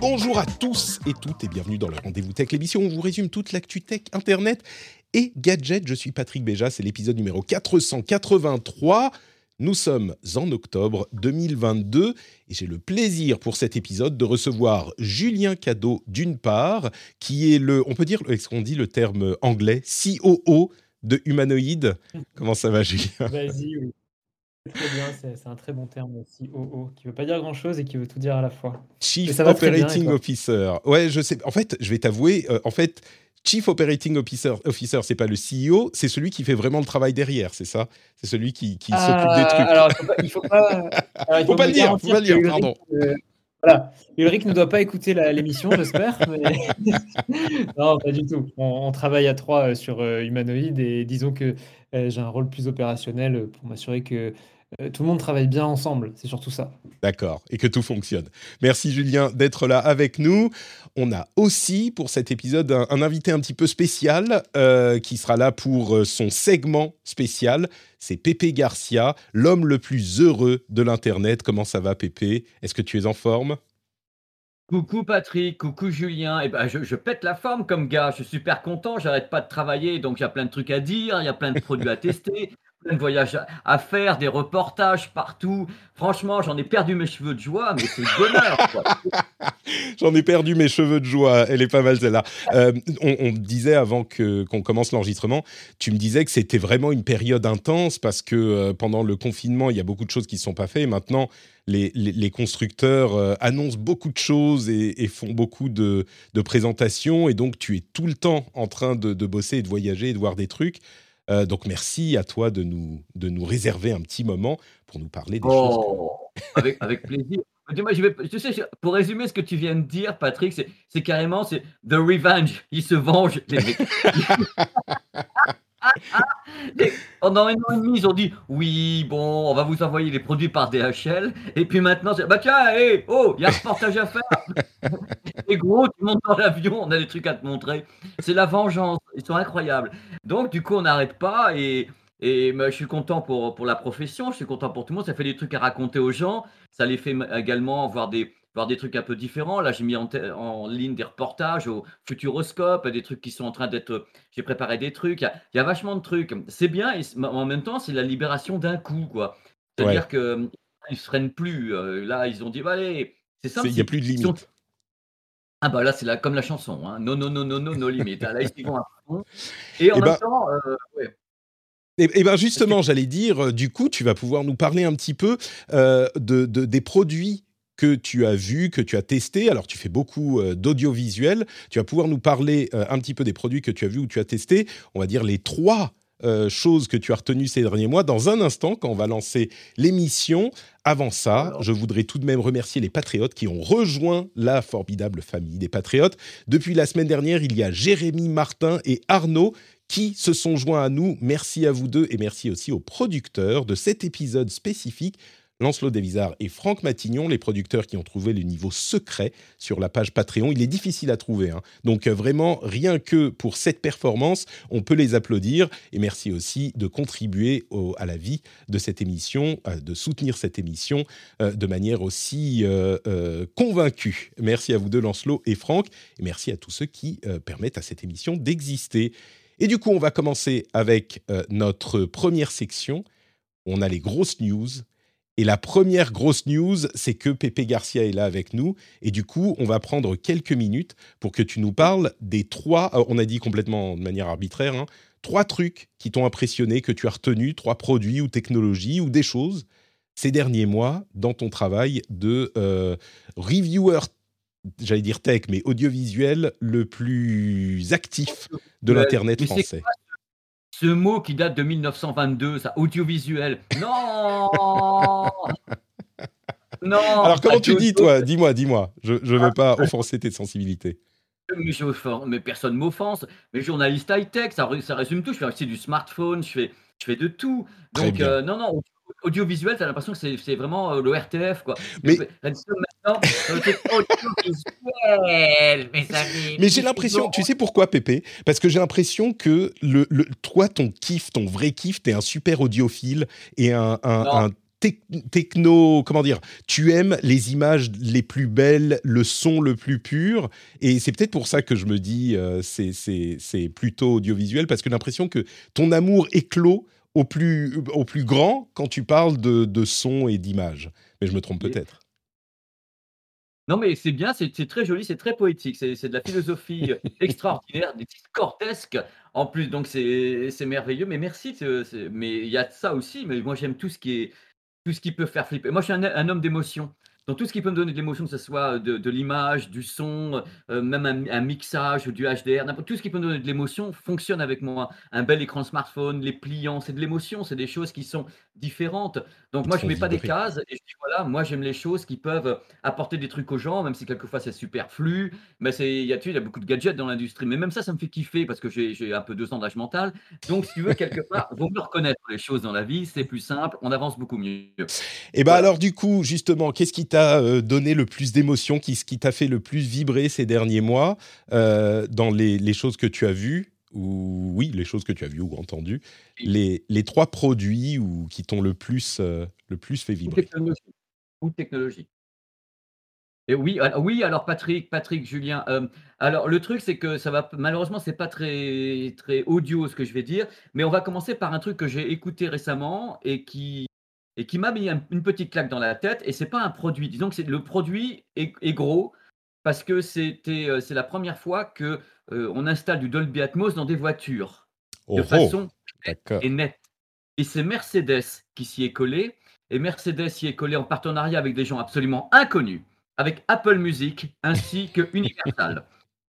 Bonjour à tous et toutes et bienvenue dans le Rendez-vous Tech, l'émission où on vous résume toute l'actu tech, internet et gadgets. Je suis Patrick Béja, c'est l'épisode numéro 483. Nous sommes en octobre 2022 et j'ai le plaisir pour cet épisode de recevoir Julien Cadeau d'une part, qui est le, on peut dire, est-ce qu'on dit le terme anglais, COO de Humanoid. Comment ça va Julien? Vas-y, oui. Très bien, c'est un très bon terme, COO, qui veut pas dire grand-chose et qui veut tout dire à la fois. Chief ça bien, Operating Officer. Ouais, je sais. En fait, je vais t'avouer, euh, en fait, Chief Operating Officer, officer c'est pas le CEO, c'est celui qui fait vraiment le travail derrière, c'est ça? C'est celui qui, qui s'occupe des trucs. Alors, il faut pas, il faut pas, alors, il Faut pas le dire, faut pas le dire, Ulrich, pardon. euh, voilà, Ulrich ne doit pas écouter l'émission, j'espère. mais- non, pas du tout. On, on travaille à trois euh, sur euh, Humanoid et disons que euh, j'ai un rôle plus opérationnel euh, pour m'assurer que euh, tout le monde travaille bien ensemble. C'est surtout ça. D'accord, et que tout fonctionne. Merci Julien d'être là avec nous. On a aussi pour cet épisode un, un invité un petit peu spécial euh, qui sera là pour euh, son segment spécial. C'est Pépé Garcia, l'homme le plus heureux de l'Internet. Comment ça va Pépé? Est-ce que tu es en forme? Coucou Patrick, coucou Julien. Et ben je, je pète la forme comme gars. Je suis super content. J'arrête pas de travailler, donc il y a plein de trucs à dire, il y a plein de produits à tester, plein de voyages à, faire, des reportages partout. Franchement, j'en ai perdu mes cheveux de joie, mais c'est bonheur. J'en ai perdu mes cheveux de joie. Elle est pas mal celle-là. Euh, on, on disait avant qu'on commence l'enregistrement, tu me disais que c'était vraiment une période intense parce que euh, pendant le confinement, il y a beaucoup de choses qui ne sont pas faites. Maintenant, les, constructeurs euh, annoncent beaucoup de choses et, font beaucoup de, de présentations. Et donc, tu es tout le temps en train de, de bosser et de voyager et de voir des trucs. Euh, donc, merci à toi de nous, de nous réserver un petit moment pour nous parler des choses. Oh, avec, avec plaisir. Dis-moi, je vais, tu sais, pour résumer ce que tu viens de dire, Patrick, c'est, c'est carrément c'est The Revenge. Ils se les mecs. Pendant un an et demi, ils ont dit oui, bon, on va vous envoyer les produits par DHL. Et puis maintenant, c'est bah tiens, hé, oh, il y a un reportage à faire. Et gros, tu montes dans l'avion, on a des trucs à te montrer. C'est la vengeance. Ils sont incroyables. Donc, du coup, on n'arrête pas. Et, et bah, je suis content pour, pour la profession, je suis content pour tout le monde. Ça fait des trucs à raconter aux gens. Ça les fait également voir des, voir des trucs un peu différents. Là, j'ai mis en, en ligne des reportages au Futuroscope, des trucs qui sont en train d'être. J'ai préparé des trucs. Il y a, il y a vachement de trucs. C'est bien et en même temps, c'est la libération d'un coup, quoi. C'est-à-dire Ouais. que ils se freinent plus. Euh, Là, ils ont dit, bah, allez, c'est simple. Il n'y a plus de sont- limite. ah bah là, c'est comme la chanson, hein. non, non, non, non, non, no limit. Ah, Là, ils vont à fond. Et en Eh même ben- temps, euh, ouais. Et, et ben justement, j'allais dire, euh, du coup, tu vas pouvoir nous parler un petit peu euh, de, de- des produits que tu as vus, que tu as testés. Alors, tu fais beaucoup euh, d'audiovisuel. Tu vas pouvoir nous parler euh, un petit peu des produits que tu as vus ou tu as testés. On va dire les trois euh, choses que tu as retenues ces derniers mois dans un instant quand on va lancer l'émission. Avant ça, je voudrais tout de même remercier les patriotes qui ont rejoint la formidable famille des patriotes. Depuis la semaine dernière, il y a Jérémy Martin et Arnaud qui se sont joints à nous. Merci à vous deux et merci aussi aux producteurs de cet épisode spécifique. Lancelot Desvizard et Franck Matignon, les producteurs qui ont trouvé le niveau secret sur la page Patreon. Il est difficile à trouver. hein. Donc euh, vraiment, rien que pour cette performance, on peut les applaudir. Et merci aussi de contribuer à la vie de cette émission, euh, de soutenir cette émission euh, de manière aussi convaincue. Merci à vous deux, Lancelot et Franck. Et merci à tous ceux qui permettent à cette émission d'exister. Et du coup, on va commencer avec notre première section. On a les grosses news. Et la première grosse news, c'est que Pépé Garcia est là avec nous. Et du coup, on va prendre quelques minutes pour que tu nous parles des trois, euh, on a dit complètement de manière arbitraire, hein, trois trucs qui t'ont impressionné, que tu as retenu, trois produits ou technologies ou des choses ces derniers mois dans ton travail de euh, reviewer, j'allais dire tech, mais audiovisuel le plus actif de l'Internet français. quoi ce mot qui date de 1922, ça, audiovisuel. Non Non Alors, comment tu dis, toi? Dis-moi, dis-moi. Je ne veux pas offenser tes sensibilités. Mais, mais personne m'offense. Mais journaliste high-tech, ça, ré- ça résume tout. Je fais aussi du smartphone, je fais, je fais de tout. Donc, euh, non, non, audiovisuel, t'as l'impression que c'est vraiment euh, le RTF, quoi. Mais- Mais j'ai l'impression, tu sais pourquoi, Pépé? Parce que j'ai l'impression que le, le- toi, ton kiff, ton vrai kiff, t'es un super audiophile et un, techno. Comment dire Tu aimes les images les plus belles, le son le plus pur, et c'est peut-être pour ça que je me dis euh, c'est plutôt audiovisuel parce que j'ai l'impression que ton amour éclot au plus au plus grand quand tu parles de, de son et d'image. Mais je me trompe peut-être. Non, mais c'est bien, c'est très joli, c'est très poétique, c'est de la philosophie extraordinaire, des discordesques en plus, donc c'est merveilleux. Mais merci, mais il y a ça aussi. Mais moi, j'aime tout ce qui est tout ce qui peut faire flipper. Moi, je suis un, un homme d'émotion. Donc tout ce qui peut me donner de l'émotion, que ce soit de, de l'image, du son, euh, même un, un mixage, du HDR, tout ce qui peut me donner de l'émotion fonctionne avec moi. Un bel écran smartphone, les pliants, c'est de l'émotion, c'est des choses qui sont différentes. Donc moi, je mets font pas des cases et je dis voilà, moi j'aime les choses qui peuvent apporter des trucs aux gens, même si quelquefois c'est superflu. Mais il y a, tu sais, il y a beaucoup de gadgets dans l'industrie. Mais même ça, ça me fait kiffer parce que j'ai un peu deux ans d'âge mental. Donc, si tu veux, quelque part, vaut mieux reconnaître les choses dans la vie. C'est plus simple, on avance beaucoup mieux. Et ben Voilà. alors du coup, justement, qu'est-ce qui t'a euh, donné le plus d'émotion, qui, ce qui t'a fait le plus vibrer ces derniers mois euh, dans les, les choses que tu as vues ou oui, les choses que tu as vues ou entendues, les, les trois produits ou qui t'ont le plus euh, le plus fait Ou vibrer? technologie. Ou technologie. Et oui, alors, oui, alors Patrick, Patrick, Julien. euh, alors le truc, c'est que ça va malheureusement, c'est pas très très audio ce que je vais dire, mais on va commencer par un truc que j'ai écouté récemment et qui et qui m'a mis un- une petite claque dans la tête. Et c'est pas un produit. Disons que c'est le produit est, est gros parce que c'était euh, c'est la première fois que euh, on installe du Dolby Atmos dans des voitures Oh, de oh, façon d'accord. et net. Et c'est Mercedes qui s'y est collé. Et Mercedes s'y est collé en partenariat avec des gens absolument inconnus, avec Apple Music ainsi que Universal.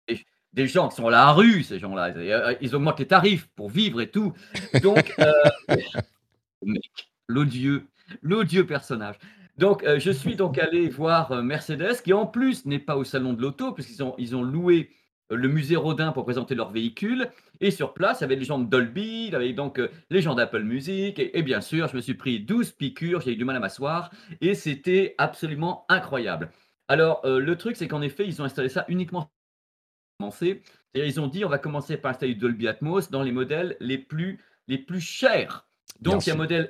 Et des gens qui sont à la rue, ces gens-là. Euh, Ils augmentent les tarifs pour vivre et tout. Donc, euh, mec, l'odieux, l'odieux personnage. Donc, euh, je suis donc allé voir euh, Mercedes, qui en plus n'est pas au salon de l'auto, puisqu'ils ont, ils ont loué euh, le musée Rodin pour présenter leur véhicule. Et sur place, il y avait les gens de Dolby, il y avait donc les gens d'Apple Music. Et, et bien sûr, je me suis pris 12 piqûres, j'ai eu du mal à m'asseoir. Et c'était absolument incroyable. Alors, le truc, c'est qu'en effet, ils ont installé ça uniquement commencer. C'est-à-dire, ils ont dit on va commencer par installer Dolby Atmos dans les modèles les plus, les plus chers. Donc, il y a un modèle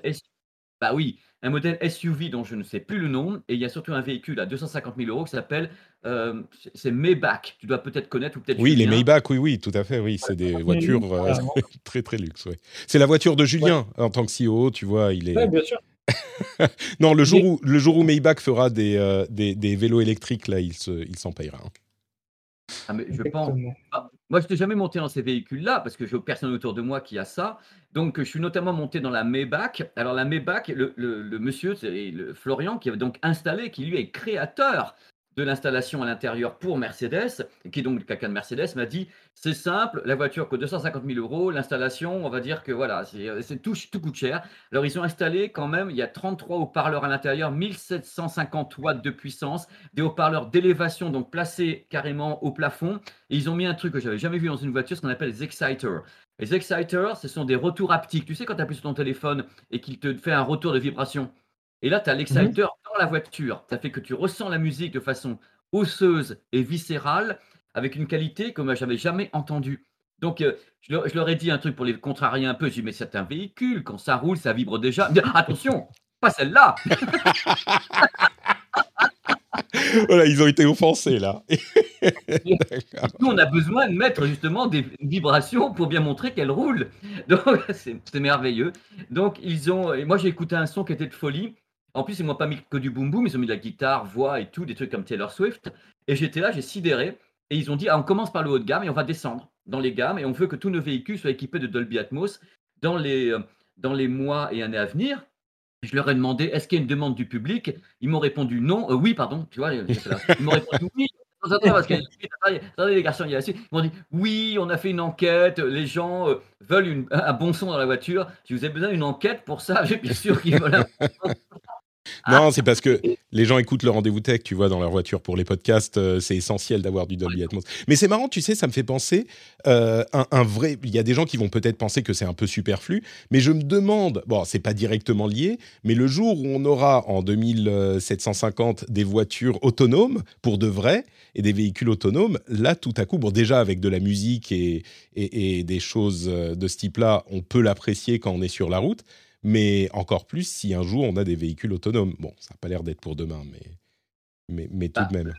bah oui, un modèle SUV dont je ne sais plus le nom, et il y a surtout un véhicule à 250 000 euros qui s'appelle, euh, c'est- Maybach. Tu dois peut-être connaître ou peut-être Oui, les Julien. Maybach, oui, oui, tout à fait, oui, c'est des voitures euh, très très luxe, ouais. C'est la voiture de Julien en tant que CEO, tu vois, il est. Ouais, bien sûr. Non, le jour où le jour où Maybach fera des euh, des, des vélos électriques, là, il se il s'en payera. hein. Ah, mais je pense. Moi, je n'étais jamais monté dans ces véhicules-là parce que j'ai personne autour de moi qui a ça. Donc, je suis notamment monté dans la Maybach. Alors, la Maybach, le, le- le monsieur, c'est le Florian, qui avait donc installé, qui lui est créateur de l'installation à l'intérieur pour Mercedes, qui est donc quelqu'un de Mercedes, m'a dit c'est simple, la voiture coûte 250 000 euros, l'installation, on va dire que voilà, euh, c'est tout, tout coûte cher. Alors, ils ont installé quand même, il y a 33 haut-parleurs à l'intérieur, 1750 watts de puissance, des haut-parleurs d'élévation, donc placés carrément au plafond. Et ils ont mis un truc que j'avais jamais vu dans une voiture, ce qu'on appelle les exciters. Les exciters, ce sont des retours haptiques. Tu sais, quand tu appuies sur ton téléphone et qu'il te fait un retour de vibration? Et là, tu as l'exciter dans la voiture. Ça fait que tu ressens la musique de façon osseuse et viscérale, avec une qualité comme j'avais jamais entendue. Donc, euh, je, leur, je leur ai dit un truc pour les contrarier un peu. J'ai dit, mais c'est un véhicule, quand ça roule, ça vibre déjà. Attention, pas celle-là voilà, ils ont été offensés là. Nous, on a besoin de mettre justement des vibrations pour bien montrer qu'elle roule. Donc, c'est c'est merveilleux. Donc, ils ont. Et moi, j'ai écouté un son qui était de folie. En plus, ils m'ont pas mis que du boom boom, ils ont mis de la guitare, voix et tout, des trucs comme Taylor Swift. Et j'étais là, j'ai sidéré. Et ils ont dit, ah, on commence par le haut de gamme et on va descendre dans les gammes. Et on veut que tous nos véhicules soient équipés de Dolby Atmos dans les, euh, dans les mois et années à venir. Je leur ai demandé, est-ce qu'il y a une demande du public? Ils m'ont répondu non. Euh, oui, pardon. Tu vois. Ils m'ont répondu oui. attendez, parce que attendez, attendez, les garçons, il y a Ils m'ont dit oui, on a fait une enquête, les gens euh, veulent une- un bon son dans la voiture. Si vous avez besoin d'une enquête pour ça, j'ai bien sûr qu'ils veulent. un- Non, c'est parce que les gens écoutent le rendez-vous tech, tu vois, dans leur voiture pour les podcasts. euh, c'est essentiel d'avoir du Dolby Atmos. Mais c'est marrant, tu sais, ça me fait penser euh, un, un vrai. Il y a des gens qui vont peut-être penser que c'est un peu superflu, mais je me demande. Bon, c'est pas directement lié, mais le jour où on aura en 2750 des voitures autonomes pour de vrai et des véhicules autonomes, là, tout à coup, bon, déjà avec de la musique et, et, et des choses euh, de ce type-là, on peut l'apprécier quand on est sur la route mais encore plus si un jour on a des véhicules autonomes. Bon, ça n'a pas l'air d'être pour demain, mais, mais, mais tout Bah, de même.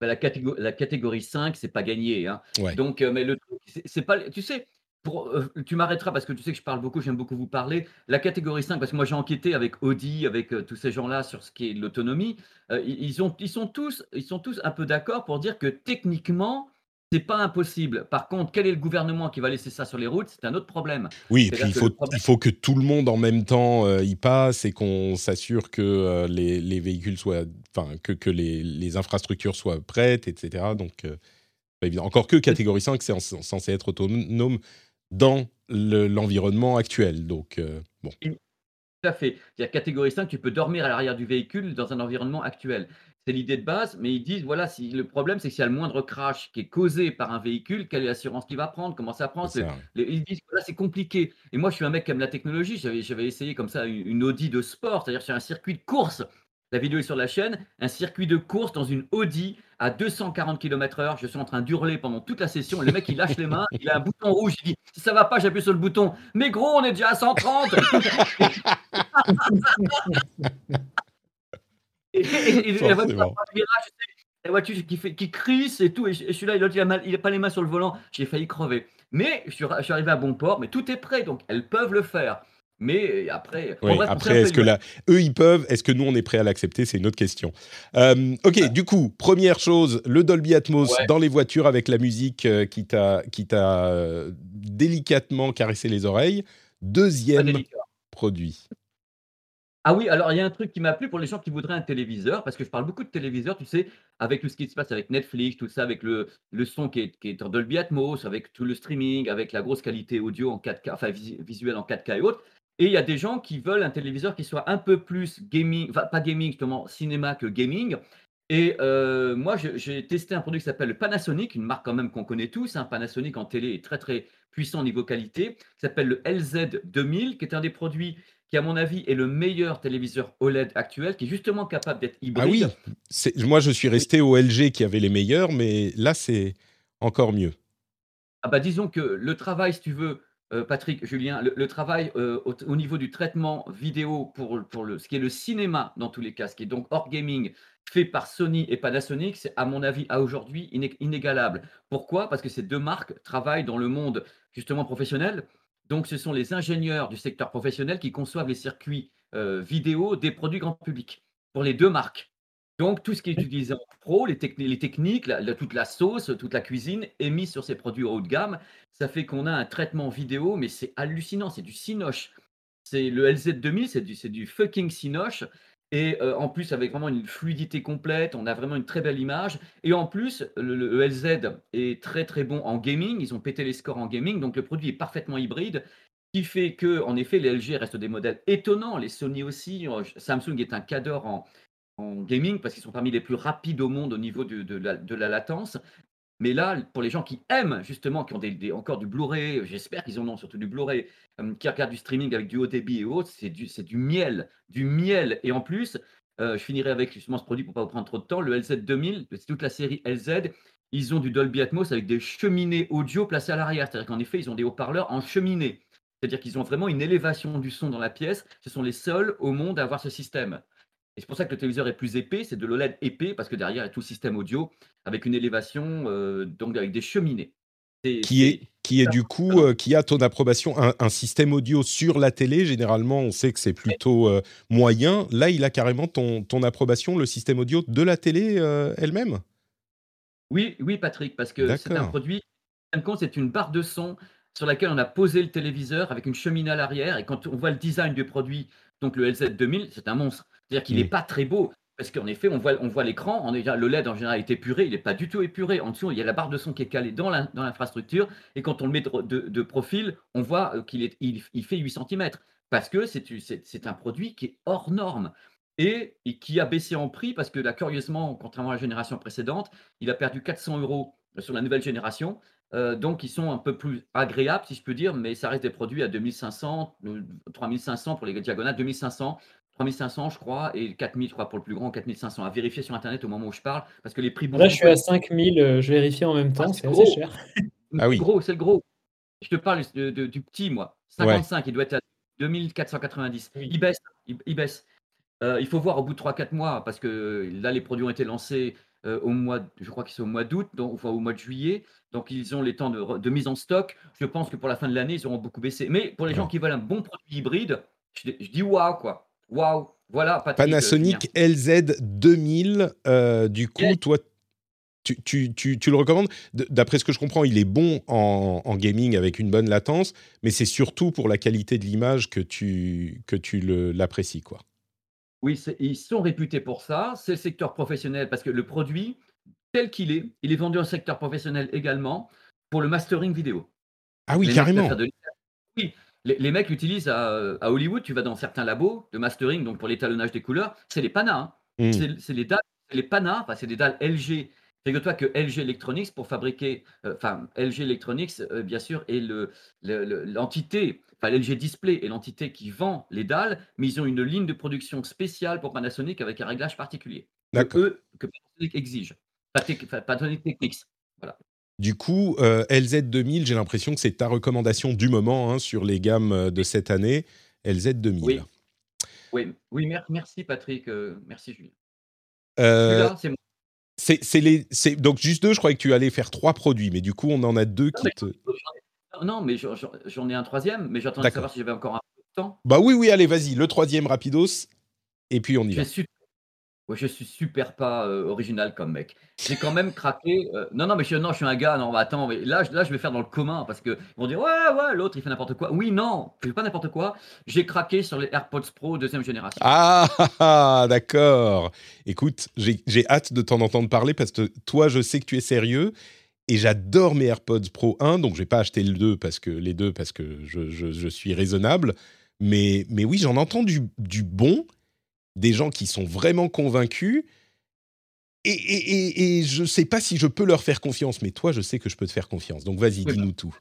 Bah, la, catégorie, la catégorie 5, c'est pas gagné. Hein. Ouais. Donc, euh, mais le c'est- pas. Tu sais, pour, euh, tu m'arrêteras parce que tu sais que je parle beaucoup, j'aime beaucoup vous parler. La catégorie 5, parce que moi j'ai enquêté avec Audi, avec euh, tous ces gens-là sur ce qui est l'autonomie. euh, ils, ils ont, ils, sont tous, ils sont tous un peu d'accord pour dire que techniquement, c'est pas impossible. Par contre, quel est le gouvernement qui va laisser ça sur les routes? C'est un autre problème. Oui, et puis il faut, problème- il faut que tout le monde en même temps euh, y passe et qu'on s'assure que euh, les, les véhicules soient. Enfin, que, que les, les infrastructures soient prêtes, etc. Donc, euh, pas évident. Encore que catégorie 5, c'est en- censé être autonome dans le- l'environnement actuel. Donc, euh, bon. Tout à fait. C'est-à-dire catégorie 5, tu peux dormir à l'arrière du véhicule dans un environnement actuel. C'est l'idée de base, mais ils disent voilà, si le problème c'est que s'il y a le moindre crash qui est causé par un véhicule, quelle est l'assurance qu'il va prendre, comment ça prend C'est les- Ils disent voilà, c'est compliqué. Et moi, je suis un mec qui aime la technologie. J'avais, j'avais essayé comme ça une, une Audi de sport, c'est-à-dire sur un circuit de course. La vidéo est sur la chaîne. Un circuit de course dans une Audi à 240 km/h. Je suis en train d'hurler pendant toute la session. Le mec, il lâche les mains. Il a un bouton rouge. Il dit si ça va pas, j'appuie sur le bouton. Mais gros, on est déjà à 130. Et, et- et- la voiture, après la voiture qui, fait, qui crisse et tout, et je, suis là, et l'autre, il a, mal- il a pas les mains sur le volant, j'ai failli crever. Mais je suis, je suis arrivé à bon port, mais tout est prêt, donc elles peuvent le faire. Mais après, bon, Oui, bref, on après, peu est-ce que là, eux, ils peuvent Est-ce que nous, on est prêt à l'accepter? C'est une autre question. Euh, ok, du coup, première chose, le Dolby Atmos Ouais. dans les voitures avec la musique euh, qui t'a qui t'a euh, délicatement caressé les oreilles. Deuxième produit. Ah oui, alors il y a un truc qui m'a plu pour les gens qui voudraient un téléviseur, parce que je parle beaucoup de téléviseur, tu sais, avec tout ce qui se passe avec Netflix, tout ça, avec le, le son qui est, qui est en Dolby Atmos, avec tout le streaming, avec la grosse qualité audio en 4K, enfin vis- visuel en 4K et autres. Et il y a des gens qui veulent un téléviseur qui soit un peu plus gaming, enfin pas gaming justement, cinéma que gaming. Et euh, moi, j'ai testé un produit qui s'appelle le Panasonic, une marque quand même qu'on connaît tous. Un Panasonic en télé est très très puissant au niveau qualité. qui s'appelle le LZ2000, qui est un des produits qui, à mon avis, est le meilleur téléviseur OLED actuel, qui est justement capable d'être hybride. Ah oui, c'est- moi, je suis resté au LG qui avait les meilleurs, mais là, c'est encore mieux. Ah bah disons que le travail, si tu veux, euh, Patrick, Julien, le, le travail euh, au, au niveau du traitement vidéo pour, pour le, ce qui est le cinéma dans tous les cas, ce qui est donc hors gaming, fait par Sony et Panasonic, c'est à mon avis à aujourd'hui iné- inégalable. Pourquoi? Parce que ces deux marques travaillent dans le monde justement professionnel. Donc ce sont les ingénieurs du secteur professionnel qui conçoivent les circuits euh, vidéo des produits grand public pour les deux marques. Donc, tout ce qui est utilisé en pro, les, techni- les techniques, la- toute la sauce, toute la cuisine est mise sur ces produits haut de gamme. Ça fait qu'on a un traitement vidéo, mais c'est hallucinant, c'est du cinoche. C'est le LZ2000, c'est du, du fucking cinoche. Et euh, en plus, avec vraiment une fluidité complète, on a vraiment une très belle image. Et en plus, le, le LZ est très très bon en gaming. Ils ont pété les scores en gaming, donc le produit est parfaitement hybride. Ce qui fait que, en effet, les LG restent des modèles étonnants, les Sony aussi. Euh, Samsung est un cadre en, en gaming parce qu'ils sont parmi les plus rapides au monde au niveau de la latence. Mais là, pour les gens qui aiment justement, qui ont encore du Blu-ray, j'espère qu'ils en ont surtout du Blu-ray, euh, qui regardent du streaming avec du haut débit et autres, c'est du, c'est du miel, du miel. Et en plus, euh, je finirai avec justement ce produit pour pas vous prendre trop de temps, le LZ2000, c'est toute la série LZ. Ils ont du Dolby Atmos avec des cheminées audio placées à l'arrière. C'est-à-dire qu'en effet, ils ont des haut-parleurs en cheminée. C'est-à-dire qu'ils ont vraiment une élévation du son dans la pièce. Ce sont les seuls au monde à avoir ce système. Et c'est pour ça que le téléviseur est plus épais, c'est de l'OLED épais, parce que derrière, il y a tout le système audio avec une élévation, euh, donc avec des cheminées. Qui est, qui est du coup, euh, qui a ton approbation un, un système audio sur la télé, généralement, on sait que c'est plutôt euh, moyen. Là, il a carrément ton, ton approbation, le système audio de la télé elle-même Oui, oui, Patrick, parce que c'est un produit, en fin de compte, c'est une barre de son sur laquelle on a posé le téléviseur avec une cheminée à l'arrière. Et quand on voit le design du produit, donc le LZ2000, c'est un monstre. C'est-à-dire qu'il n'est Mm. pas très beau. parce qu'en effet, on voit, on voit l'écran, on est déjà- le LED en général est épuré, il n'est pas du tout épuré. En dessous, il y a la barre de son qui est calée dans dans l'infrastructure, et quand on le met de, de- de profil, on voit euh, qu'il est, il, il fait 8 cm, parce que c'est c'est- c'est un produit qui est hors norme, et, et qui a baissé en prix, parce que là, curieusement, contrairement à la génération précédente, il a perdu 400 euros sur la nouvelle génération, euh, donc ils sont un peu plus agréables, si je peux dire, mais ça reste des produits à 2500, euh, 3500 pour les diagonales, 2500, 3500 je crois, et 4000 je crois pour le plus grand, 4500 à vérifier sur internet au moment où je parle, parce que les prix bougent. Là, je suis à 5000, euh, je vérifie en même temps, Ah, c'est assez gros. cher. Ah oui. Gros, c'est le gros. Je te parle de- de- du petit, moi. 55, il doit être à 2490. Oui. Il baisse, il, il baisse. Euh, il faut voir au bout de 3-4 mois, parce que là, les produits ont été lancés euh, au mois, de- je crois qu'ils sont au mois d'août, donc enfin, au mois de juillet. Donc, ils ont les temps de, mise en stock. Je pense que pour la fin de l'année, ils auront beaucoup baissé. Mais pour les gens qui veulent un bon produit hybride, je, je dis waouh, quoi. Waouh. Voilà, Patrick, euh, Panasonic LZ 2000, euh, du coup, toi, tu, tu, tu, tu le recommandes? D'après ce que je comprends, il est bon en, en gaming avec une bonne latence, mais c'est surtout pour la qualité de l'image que tu, que tu le- l'apprécies, quoi. Oui, ils sont réputés pour ça. C'est le secteur professionnel parce que le produit, tel qu'il est, il est vendu en secteur professionnel également pour le mastering vidéo. Ah oui, Les carrément. de- Oui, les, les mecs l'utilisent à, à Hollywood. Tu vas dans certains labos de mastering, donc pour l'étalonnage des couleurs, c'est les panas. hein. Mm. C'est les dalles, c'est les panas, enfin, c'est des dalles LG. Figure-toi que LG Electronics, pour fabriquer, euh, enfin, LG Electronics, euh, bien sûr, est le- le- le- l'entité, enfin, LG Display est l'entité qui vend les dalles, mais ils ont une ligne de production spéciale pour Panasonic avec un réglage particulier. Que que Panasonic exige. Panasonic Technics. Du coup, euh, LZ 2000, j'ai l'impression que c'est ta recommandation du moment hein, sur les gammes euh, de cette année. LZ 2000. Oui. Oui, oui mer- merci Patrick, euh, merci Julien. Euh, c'est mon- c'est les, c'est- donc juste deux, je croyais que tu allais faire trois produits, mais du coup, on en a deux qui te... Non, mais j'en- ai un troisième, mais j'attendais de savoir si j'avais encore un peu de temps. Bah oui, oui, allez, vas-y, le troisième rapidos, et puis on y Je va. suis, ouais, je suis super pas euh, original comme mec. J'ai quand même craqué. euh, non, non, mais je, non, je suis un gars. Non, mais attends, mais là, je- là, je vais faire dans le commun parce que ils vont dire ouais, ouais, l'autre il fait n'importe quoi. Oui, non, je fais pas n'importe quoi. J'ai craqué sur les AirPods Pro deuxième génération. Ah, ah, ah, d'accord. Écoute, j'ai j'ai hâte de t'en entendre parler parce que toi, je sais que tu es sérieux et j'adore mes AirPods Pro 1, donc je vais pas acheter le 2 parce que les deux parce que je, je- je suis raisonnable. Mais, mais oui, j'en entends du, du bon, des gens qui sont vraiment convaincus. Et, et, et, et je sais pas si je peux leur faire confiance, mais toi, je sais que je peux te faire confiance. Donc vas-y, Oui, dis-nous tout.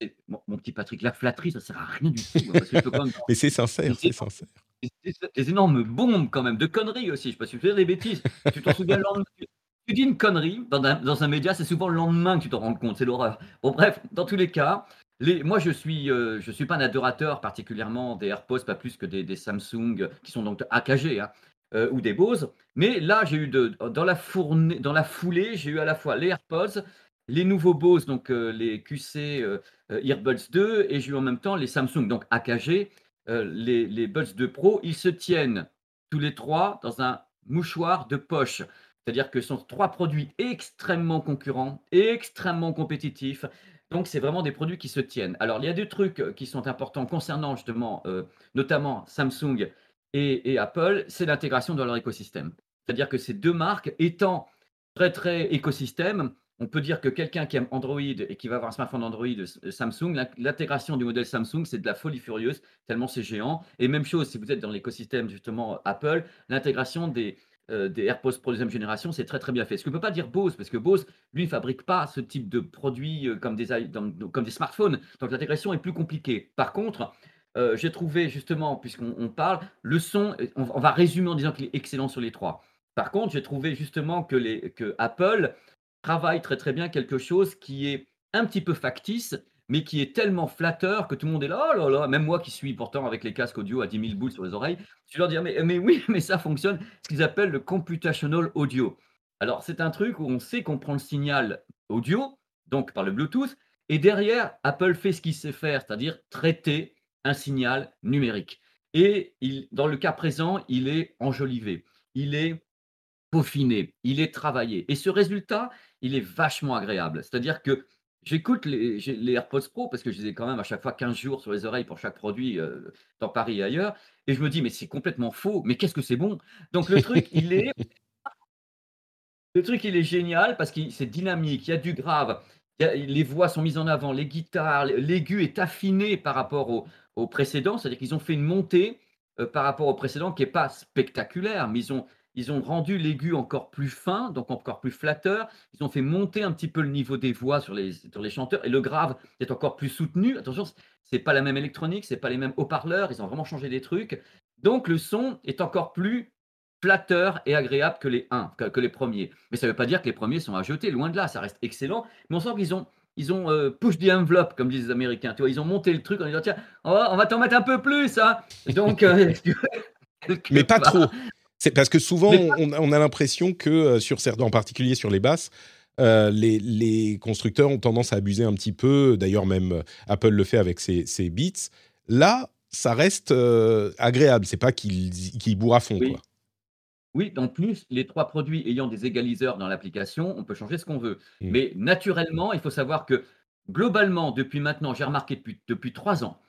Et mon, mon petit Patrick, la flatterie, ça sert à rien du tout. parce que je peux quand même Mais c'est sincère, c'est sincère. des- des- énormes bombes quand même, de conneries aussi. Je sais pas si tu fais des bêtises. Tu t'en souviens le lendemain? Tu, tu dis une connerie dans un, dans un média, c'est souvent le lendemain que tu t'en rends compte. C'est l'horreur. Bon, bref, dans tous les cas, moi je suis, euh, suis pas un adorateur particulièrement des AirPods, pas plus que des, Samsung qui sont donc AKG hein, euh, ou des Bose. Mais là, j'ai eu dans la fournée, dans la foulée, j'ai eu à la fois les AirPods, les nouveaux Bose, donc euh, les QC Earbuds 2, et j'ai eu en même temps les Samsung, donc AKG, les, les Buds 2 Pro, ils se tiennent tous les trois dans un mouchoir de poche. C'est-à-dire que ce sont trois produits extrêmement concurrents, extrêmement compétitifs. Donc, c'est vraiment des produits qui se tiennent. Alors, il y a des trucs euh, qui sont importants concernant justement, euh, notamment Samsung et, Apple, c'est l'intégration dans leur écosystème. C'est-à-dire que ces deux marques étant très, très écosystème, on peut dire que quelqu'un qui aime Android et qui va avoir un smartphone Android euh, Samsung, l'in- l'intégration du modèle Samsung, c'est de la folie furieuse, tellement c'est géant. Et même chose, si vous êtes dans l'écosystème justement Apple, l'intégration des, euh, des AirPods Pro deuxième génération, c'est très très bien fait. Ce que ne peut pas dire Bose, parce que Bose, lui, ne fabrique pas ce type de produits euh, comme des, comme des smartphones. Donc l'intégration est plus compliquée. Par contre, euh, j'ai trouvé justement, puisqu'on on parle, le son, on, on va résumer en disant qu'il est excellent sur les trois. Par contre, j'ai trouvé justement que, les, que Apple travaille très très bien quelque chose qui est un petit peu factice, mais qui est tellement flatteur que tout le monde est là, oh là là, même moi qui suis pourtant avec les casques audio à 10 000 boules sur les oreilles, je leur dis, mais, mais oui, mais ça fonctionne, ce qu'ils appellent le computational audio. Alors, c'est un truc où on sait qu'on prend le signal audio, donc par le Bluetooth, et derrière, Apple fait ce qu'il sait faire, c'est-à-dire traiter un signal numérique. Et dans le cas présent, il est enjolivé, il est peaufiné, il est travaillé. Et ce résultat, il est vachement agréable. C'est-à-dire que j'écoute les, AirPods Pro parce que je les ai quand même à chaque fois 15 jours sur les oreilles pour chaque produit euh, dans Paris et ailleurs. Et je me dis, mais c'est complètement faux, mais qu'est-ce que c'est bon? Donc le truc, il est, le truc, il est génial parce que c'est dynamique, il y a du grave, les voix sont mises en avant, les guitares, l'aigu est affiné par rapport au, au précédent, c'est-à-dire qu'ils ont fait une montée euh, par rapport au précédent qui n'est pas spectaculaire, mais ils ont, ils ont rendu l'aigu encore plus fin, donc encore plus flatteur. Ils ont fait monter un petit peu le niveau des voix sur les, sur les chanteurs et le grave est encore plus soutenu. Attention, c'est pas la même électronique, c'est pas les mêmes haut-parleurs, ils ont vraiment changé des trucs. Donc le son est encore plus flatteur et agréable que les 1, que, que les premiers. Mais ça ne veut pas dire que les premiers sont à jeter, loin de là, ça reste excellent. Mais on sent qu'ils ont, ils ont euh, push the envelope, comme disent les Américains. Tu vois, ils ont monté le truc en disant tiens, on va, t'en mettre un peu plus. Hein. Donc, euh, Mais pas trop. C'est parce que souvent, on, on a l'impression que, euh, sur certains, en particulier sur les basses, euh, les, les constructeurs ont tendance à abuser un petit peu. D'ailleurs, même euh, Apple le fait avec ses, ses beats. Là, ça reste euh, agréable. C'est pas qu'ils qu'ils bourrent à fond. Oui. Quoi. Oui, en plus, les trois produits ayant des égaliseurs dans l'application, on peut changer ce qu'on veut. Mm. Mais naturellement, il faut savoir que globalement, depuis maintenant, j'ai remarqué depuis, depuis trois ans,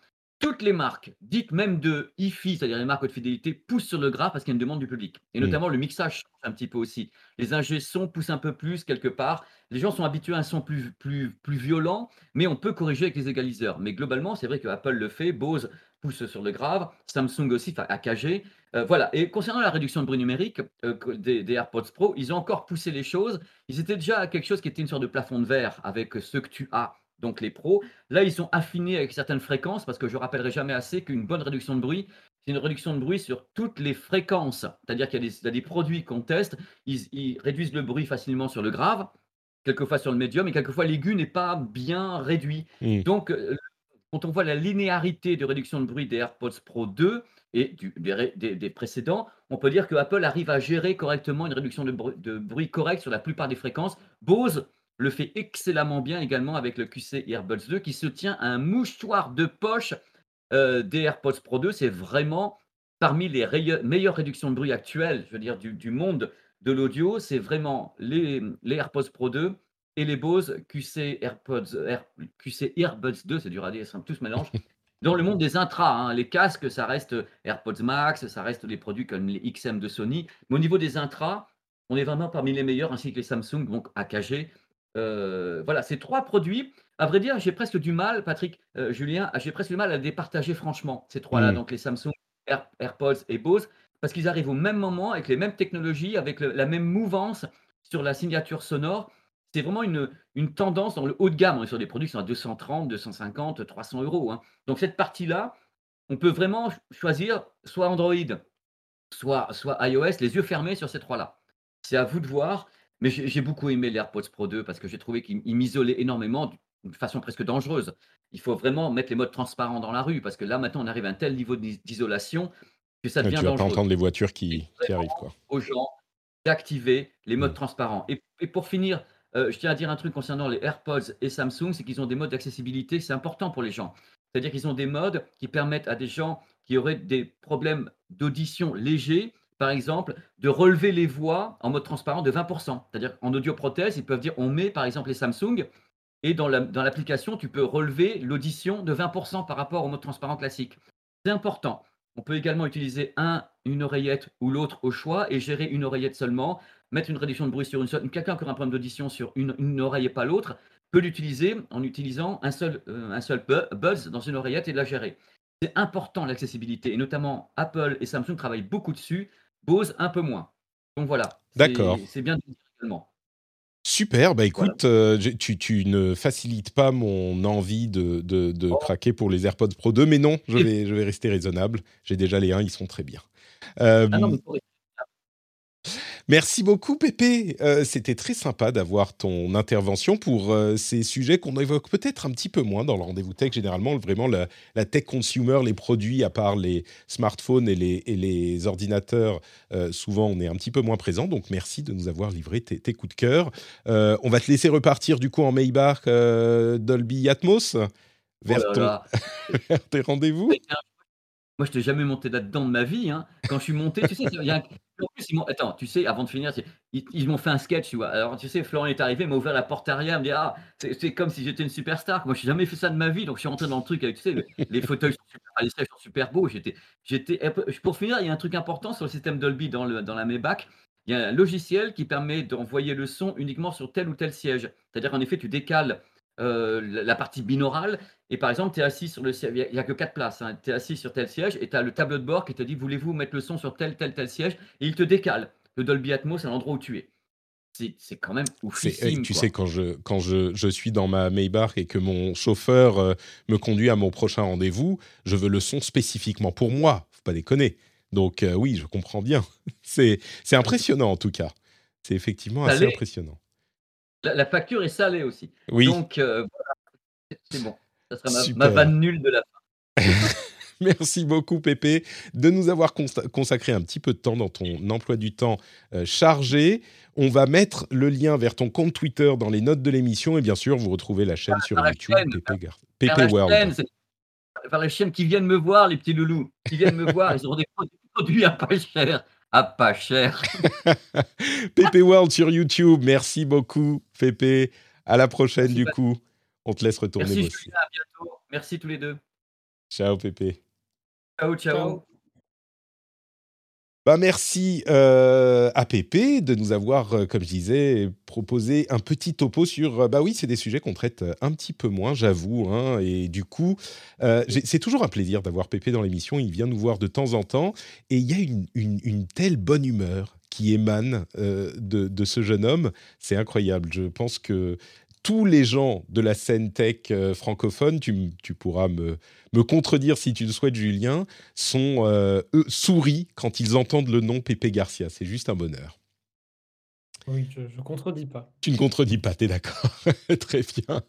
toutes les marques, dites même de hi-fi, c'est-à-dire les marques de fidélité, poussent sur le gras parce qu'il y a une demande du public. Et Mm. notamment, le mixage change un petit peu aussi. Les ingé sons poussent un peu plus quelque part. Les gens sont habitués à un son plus, plus, plus violent, mais on peut corriger avec les égaliseurs. Mais globalement, c'est vrai que Apple le fait, Bose pousse sur le grave, Samsung aussi, enfin AKG. Euh, voilà. Et concernant la réduction de bruit numérique euh, des, des AirPods Pro, ils ont encore poussé les choses. Ils étaient déjà à quelque chose qui était une sorte de plafond de verre avec ceux que tu as, donc les pros. Là, ils ont affiné avec certaines fréquences parce que je rappellerai jamais assez qu'une bonne réduction de bruit, c'est une réduction de bruit sur toutes les fréquences. C'est-à-dire qu'il y a des, il y a des produits qu'on teste, ils, ils réduisent le bruit facilement sur le grave, quelquefois sur le médium, et quelquefois l'aigu n'est pas bien réduit. Mm. Donc, euh, quand on voit la linéarité de réduction de bruit des AirPods Pro 2 et du- des, ré- des- des précédents, on peut dire que Apple arrive à gérer correctement une réduction de, bru- de bruit correcte sur la plupart des fréquences. Bose le fait excellemment bien également avec le QC Earbuds 2 qui se tient à un mouchoir de poche euh, des AirPods Pro 2. C'est vraiment parmi les meilleures réductions de bruit actuelles, je veux dire, du, monde de l'audio. C'est vraiment les, les AirPods Pro 2 et les Bose QC AirPods, Air- QC Earbuds 2, c'est dur à dire, ça tout se mélange. Dans le monde des intras, hein, les casques, ça reste AirPods Max, ça reste les produits comme les XM de Sony. Mais au niveau des intras, on est vraiment parmi les meilleurs, ainsi que les Samsung, donc AKG. Euh, voilà, ces trois produits. À vrai dire, j'ai presque du mal, Patrick, euh, Julien, j'ai presque du mal à les départager franchement, ces trois-là, Mm. donc les Samsung, Air- AirPods et Bose, parce qu'ils arrivent au même moment, avec les mêmes technologies, avec le- la même mouvance sur la signature sonore. C'est vraiment une, une tendance dans le haut de gamme. On est sur des produits qui sont à 230, 250, 300 euros. hein. Donc cette partie-là, on peut vraiment ch- choisir soit Android, soit, soit iOS, les yeux fermés sur ces trois-là. C'est à vous de voir. Mais j'ai j'ai beaucoup aimé les AirPods Pro 2 parce que j'ai trouvé qu'ils ils m'isolaient énormément d'une façon presque dangereuse. Il faut vraiment mettre les modes transparents dans la rue parce que là, maintenant, on arrive à un tel niveau d'is- d'isolation que ça devient tu vas pas dangereux entendre les voitures qui, qui vraiment arrivent. Quoi. aux gens d'activer les modes Mm. transparents. Et, et pour finir, euh, je tiens à dire un truc concernant les AirPods et Samsung, c'est qu'ils ont des modes d'accessibilité, c'est important pour les gens. C'est-à-dire qu'ils ont des modes qui permettent à des gens qui auraient des problèmes d'audition légers, par exemple, de relever les voix en mode transparent de 20%. C'est-à-dire qu'en audioprothèse, ils peuvent dire on met par exemple les Samsung et dans la- dans l'application, tu peux relever l'audition de 20% par rapport au mode transparent classique. C'est important. On peut également utiliser un, une oreillette ou l'autre au choix et gérer une oreillette seulement, mettre une réduction de bruit sur une seule. Quelqu'un qui aura un problème d'audition sur une, oreille et pas l'autre peut l'utiliser en utilisant un seul, euh, buzz dans une oreillette et la gérer. C'est important l'accessibilité et notamment Apple et Samsung travaillent beaucoup dessus, Bose un peu moins. Donc voilà. D'accord. C'est bien de le dire également. Super, bah écoute, euh, tu, tu ne facilites pas mon envie de, de, de Oh. craquer pour les AirPods Pro 2, mais non, je vais, je vais rester raisonnable. J'ai déjà les 1, ils sont très bien. Euh, Ah non, mais pour- Merci beaucoup, Pépé. Euh, C'était très sympa d'avoir ton intervention pour euh, ces sujets qu'on évoque peut-être un petit peu moins dans le rendez-vous tech. Généralement, vraiment, la, la tech consumer, les produits, à part les smartphones et les, et les ordinateurs, euh, souvent, on est un petit peu moins présent. Donc, merci de nous avoir livré tes, tes coups de cœur. On va te laisser repartir, du coup, en Maybach Dolby Atmos vers, Oh là ton- là. vers tes rendez-vous. Moi, je t'ai jamais monté là-dedans de ma vie. hein. Quand je suis monté, tu sais, il y a en attends, tu sais, avant de finir, ils m'ont fait un sketch? Alors, tu sais, Florent est arrivé, m'a ouvert la porte arrière, me dit: «Ah, c'est comme si j'étais une superstar». Moi, j'ai jamais fait ça de ma vie, donc je suis rentré dans le truc avec, tu sais, le les fauteuils sont super beaux. J'étais j'étais pour finir, il y a un truc important sur le système Dolby dans le dans la Maybach. Il y a un logiciel qui permet d'envoyer le son uniquement sur tel ou tel siège. C'est-à-dire qu'en effet, tu décales, la la partie binaurale et par exemple, tu es assis sur le siège il y a que 4 places, hein. Tu es assis sur tel siège et tu as le tableau de bord qui te dit: «Voulez-vous mettre le son sur tel, tel, tel siège?» et il te décale. Le Dolby Atmos à l'endroit où tu es. C'est c'est quand même C'est, eh, oufissime, tu quoi. sais, quand je, quand je, je suis dans ma Maybach et que mon chauffeur euh, me conduit à mon prochain rendez-vous, je veux le son spécifiquement pour moi. Faut pas déconner. Donc euh, oui, je comprends bien. C'est, c'est impressionnant en tout cas. C'est effectivement assez impressionnant. La la facture est salée aussi. Oui, Donc voilà, c'est c'est bon. Ça sera ma vanne nulle de la fin. Merci beaucoup, Pépé, de nous avoir consacré un petit peu de temps dans ton emploi du temps euh, chargé. On va mettre le lien vers ton compte Twitter dans les notes de l'émission et bien sûr, vous retrouvez la chaîne sur YouTube, chaîne. Pépé, Gar- Pépé la World. chaîne, par la chaîne qui viennent me voir, les petits loulous, qui viennent me voir, ils auront des produits à pas cher, à pas cher. Pépé World sur YouTube. Merci beaucoup, Pépé. À la prochaine, Merci, du coup. On te laisse retourner Merci bosser. À bientôt. Merci tous les 2. Ciao, Pépé. Ciao, ciao. Ciao. Bah merci euh, à Pépé de nous avoir, euh, comme je disais, proposé un petit topo sur. euh, bah oui, c'est des sujets qu'on traite un petit peu moins, j'avoue. hein, et du coup, euh, c'est toujours un plaisir d'avoir Pépé dans l'émission. Il vient nous voir de temps en temps. Et il y a une, une- une telle bonne humeur qui émane euh, de, de ce jeune homme. C'est incroyable. Je pense que tous les gens de la scène tech euh, francophone, tu, tu pourras me, me contredire si tu le souhaites, Julien, sont euh, eux, souris quand ils entendent le nom Pépé Garcia. C'est juste un bonheur. Oui, je ne contredis pas. Tu ne contredis pas, t'es d'accord Très bien.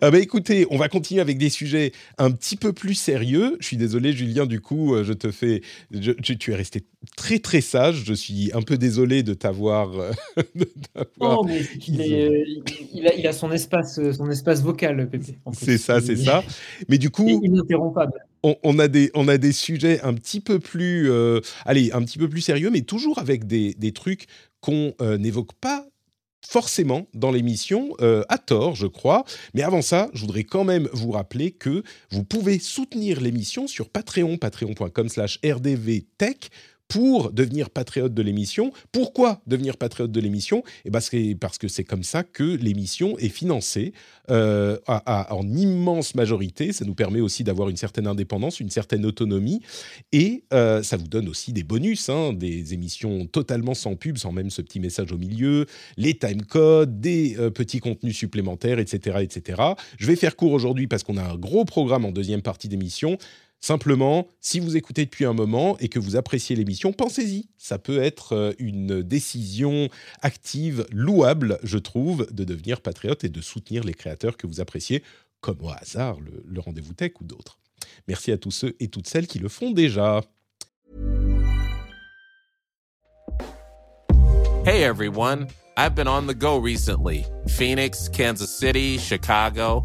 Ah bah écoutez, on va continuer avec des sujets un petit peu plus sérieux. Je suis désolé, Julien, du coup, euh, je te fais. je- tu, tu es resté très très sage. Je suis un peu désolé de t'avoir. euh, Non, mais est, euh, il, il a, il a son espace, euh, son espace vocal, Pépé. C'est ça, c'est ça. Mais du coup, Ininterrompable. on, on a des, on a des sujets un petit peu plus, euh, allez, un petit peu plus sérieux, mais toujours avec des, des trucs qu'on euh, n'évoque pas forcément dans l'émission, euh, à tort, je crois. Mais avant ça, je voudrais quand même vous rappeler que vous pouvez soutenir l'émission sur Patreon, patreon.com slash rdvtech, pour devenir patriote de l'émission. Pourquoi devenir patriote de l'émission? Eh ben, parce que c'est comme ça que l'émission est financée euh, en immense majorité. Ça nous permet aussi d'avoir une certaine indépendance, une certaine autonomie. Et euh, ça vous donne aussi des bonus, hein, des émissions totalement sans pub, sans même ce petit message au milieu, les timecodes, des euh, petits contenus supplémentaires, etc., etc. Je vais faire court aujourd'hui parce qu'on a un gros programme en deuxième partie d'émission. Simplement, si vous écoutez depuis un moment et que vous appréciez l'émission, pensez-y. Ça peut être euh, une décision active, louable, je trouve, de devenir patriote et de soutenir les créateurs que vous appréciez, comme au hasard le, le rendez-vous tech ou d'autres. Merci à tous ceux et toutes celles qui le font déjà. Hey everyone, I've been on the go recently Phoenix, Kansas City, Chicago.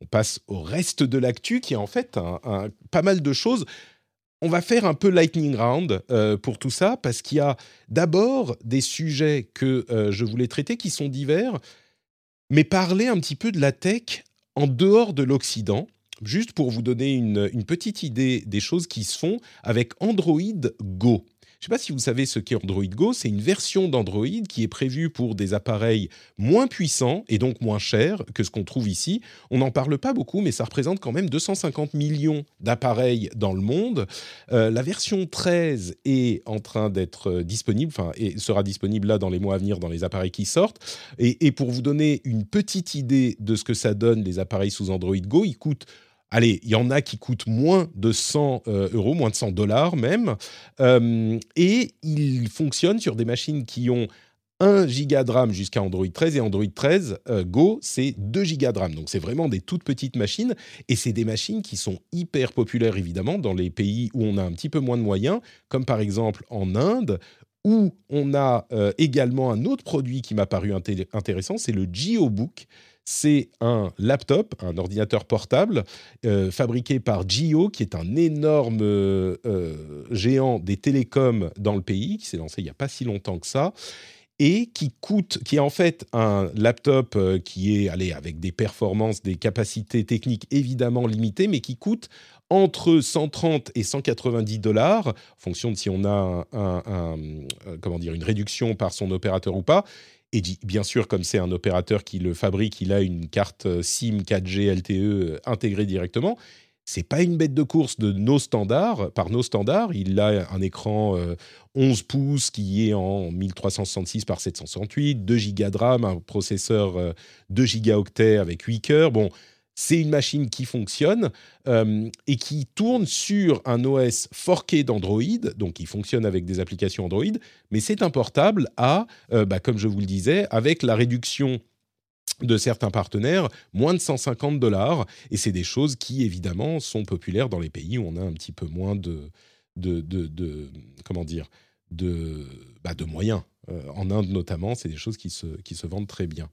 on passe au reste de l'actu qui est en fait un- pas mal de choses. On va faire un peu lightning round euh, pour tout ça parce qu'il y a d'abord des sujets que euh, je voulais traiter qui sont divers, mais parler un petit peu de la tech en dehors de l'Occident, juste pour vous donner une, une petite idée des choses qui se font avec Android Go. Je ne sais pas si vous savez ce qu'est Android Go, c'est une version d'Android qui est prévue pour des appareils moins puissants et donc moins chers que ce qu'on trouve ici. On n'en parle pas beaucoup, mais ça représente quand même 250 millions d'appareils dans le monde. Euh, la version 13 est en train d'être euh, disponible, enfin, et sera disponible là dans les mois à venir dans les appareils qui sortent. Et, et pour vous donner une petite idée de ce que ça donne, les appareils sous Android Go, ils coûtent Allez, il y en a qui coûtent moins de 100 euh, euros, moins de 100 dollars même, Euh, et ils fonctionnent sur des machines qui ont 1 giga de RAM jusqu'à Android 13 et Android 13 euh, Go, c'est 2 gigas de RAM. Donc c'est vraiment des toutes petites machines et c'est des machines qui sont hyper populaires évidemment dans les pays où on a un petit peu moins de moyens, comme par exemple en Inde où on a également un autre produit qui m'a paru intéressant, c'est le GeoBook. C'est un laptop, un ordinateur portable euh, fabriqué par Geo, qui est un énorme géant des télécoms dans le pays, qui s'est lancé il n'y a pas si longtemps que ça et qui coûte, qui est en fait un laptop euh, qui est allé avec des performances, des capacités techniques évidemment limitées, mais qui coûte entre 130 et 190 dollars, en fonction de si on a euh, comment dire, une réduction par son opérateur ou pas. Et bien sûr, comme c'est un opérateur qui le fabrique, il a une carte euh, SIM 4G LTE intégrée directement c'est pas une bête de course de nos standards, par nos standards. Il a un écran 11 euh, pouces qui est en 1366 par 768, 2 Go de RAM, un processeur 2 euh, gigaoctets avec 8 cœurs. Bon, c'est une machine qui fonctionne euh, et qui tourne sur un OS forqué d'Android, donc qui fonctionne avec des applications Android, mais c'est un portable à, bah, comme je vous le disais, avec la réduction de certains partenaires, moins de 150 dollars. Et c'est des choses qui, évidemment, sont populaires dans les pays où on a un petit peu moins de, de, de, comment dire, de, bah, de moyens. Euh, en Inde, notamment, c'est des choses qui se, qui se vendent très bien.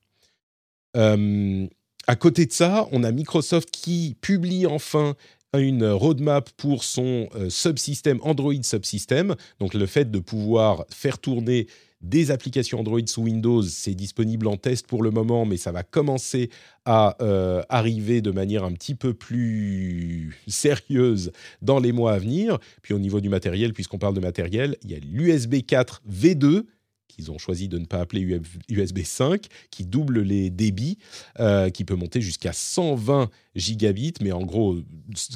Euh, à côté de ça, on a Microsoft qui publie enfin une roadmap pour son euh, subsystème Android subsystem, donc le fait de pouvoir faire tourner des applications Android sous Windows. C'est disponible en test pour le moment, mais ça va commencer à euh, arriver de manière un petit peu plus sérieuse dans les mois à venir. Puis au niveau du matériel, puisqu'on parle de matériel, il y a l'USB 4 V2 qu'ils ont choisi de ne pas appeler USB 5, qui double les débits, euh, qui peut monter jusqu'à 120 gigabits, mais en gros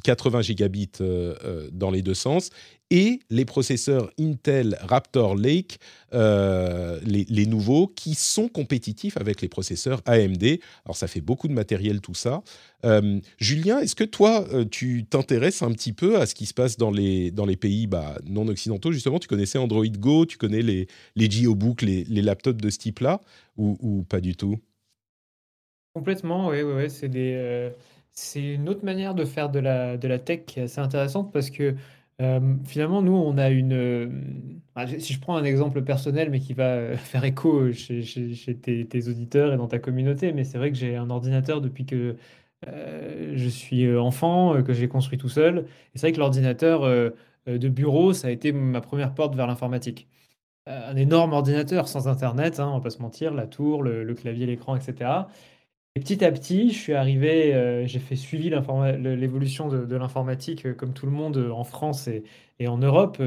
80 gigabits euh, dans les deux sens, et les processeurs Intel Raptor Lake, euh, les, nouveaux, qui sont compétitifs avec les processeurs AMD. Alors ça fait beaucoup de matériel tout ça. Euh, Julien, est-ce que toi, euh, tu t'intéresses un petit peu à ce qui se passe dans les, dans les pays bah, non occidentaux? Justement, tu connaissais Android Go, tu connais les, les GeoBook, les, les laptops de ce type-là, ou, pas du tout? Complètement, oui, oui, c'est des... C'est une autre manière de faire de la, de la tech qui est assez intéressante parce que finalement, nous, on a une, si je prends un exemple personnel, mais qui va, euh, faire écho chez tes auditeurs et dans ta communauté, mais c'est vrai que j'ai un ordinateur depuis que, euh, je suis, euh, enfant, que j'ai construit tout seul et c'est vrai que l'ordinateur, de bureau, ça a été ma première porte vers l'informatique. un énorme ordinateur sans internet, hein, on va pas se mentir, la tour, le clavier, l'écran etc petit à petit, je suis arrivé, euh, j'ai fait suivi l'évolution de, l'informatique euh, comme tout le monde euh, en France et, en Europe.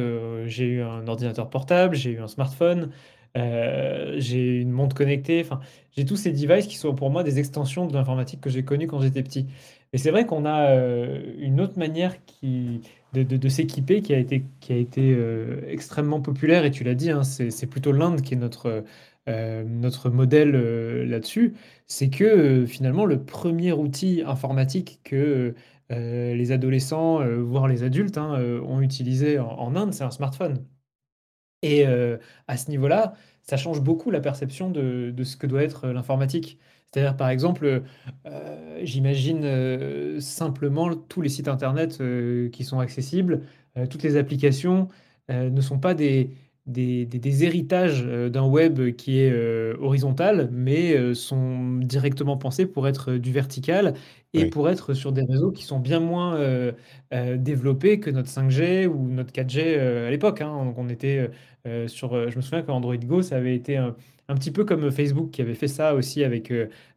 j'ai eu un ordinateur portable, j'ai eu un smartphone, j'ai une montre connectée. Enfin, j'ai tous ces devices qui sont pour moi des extensions de l'informatique que j'ai connues quand j'étais petit. Et c'est vrai qu'on a une autre manière de, s'équiper qui a été, qui a été extrêmement populaire. Et tu l'as dit, hein, c'est plutôt l'Inde qui est notre euh, notre modèle euh, là-dessus, c'est que euh, finalement le premier outil informatique que les adolescents, voire les adultes, hein, ont utilisé en, Inde, c'est un smartphone. Et à ce niveau-là, ça change beaucoup la perception de, ce que doit être l'informatique. C'est-à-dire, par exemple, j'imagine simplement tous les sites internet qui sont accessibles, toutes les applications ne sont pas des, des, héritages euh, d'un web qui est euh, horizontal, mais euh, sont directement pensés pour être du vertical et pour être sur des réseaux qui sont bien moins développés que notre 5G ou notre 4G à l'époque. Hein. Donc on était sur, je me souviens qu'Android Go, ça avait été un, petit peu comme Facebook qui avait fait ça aussi avec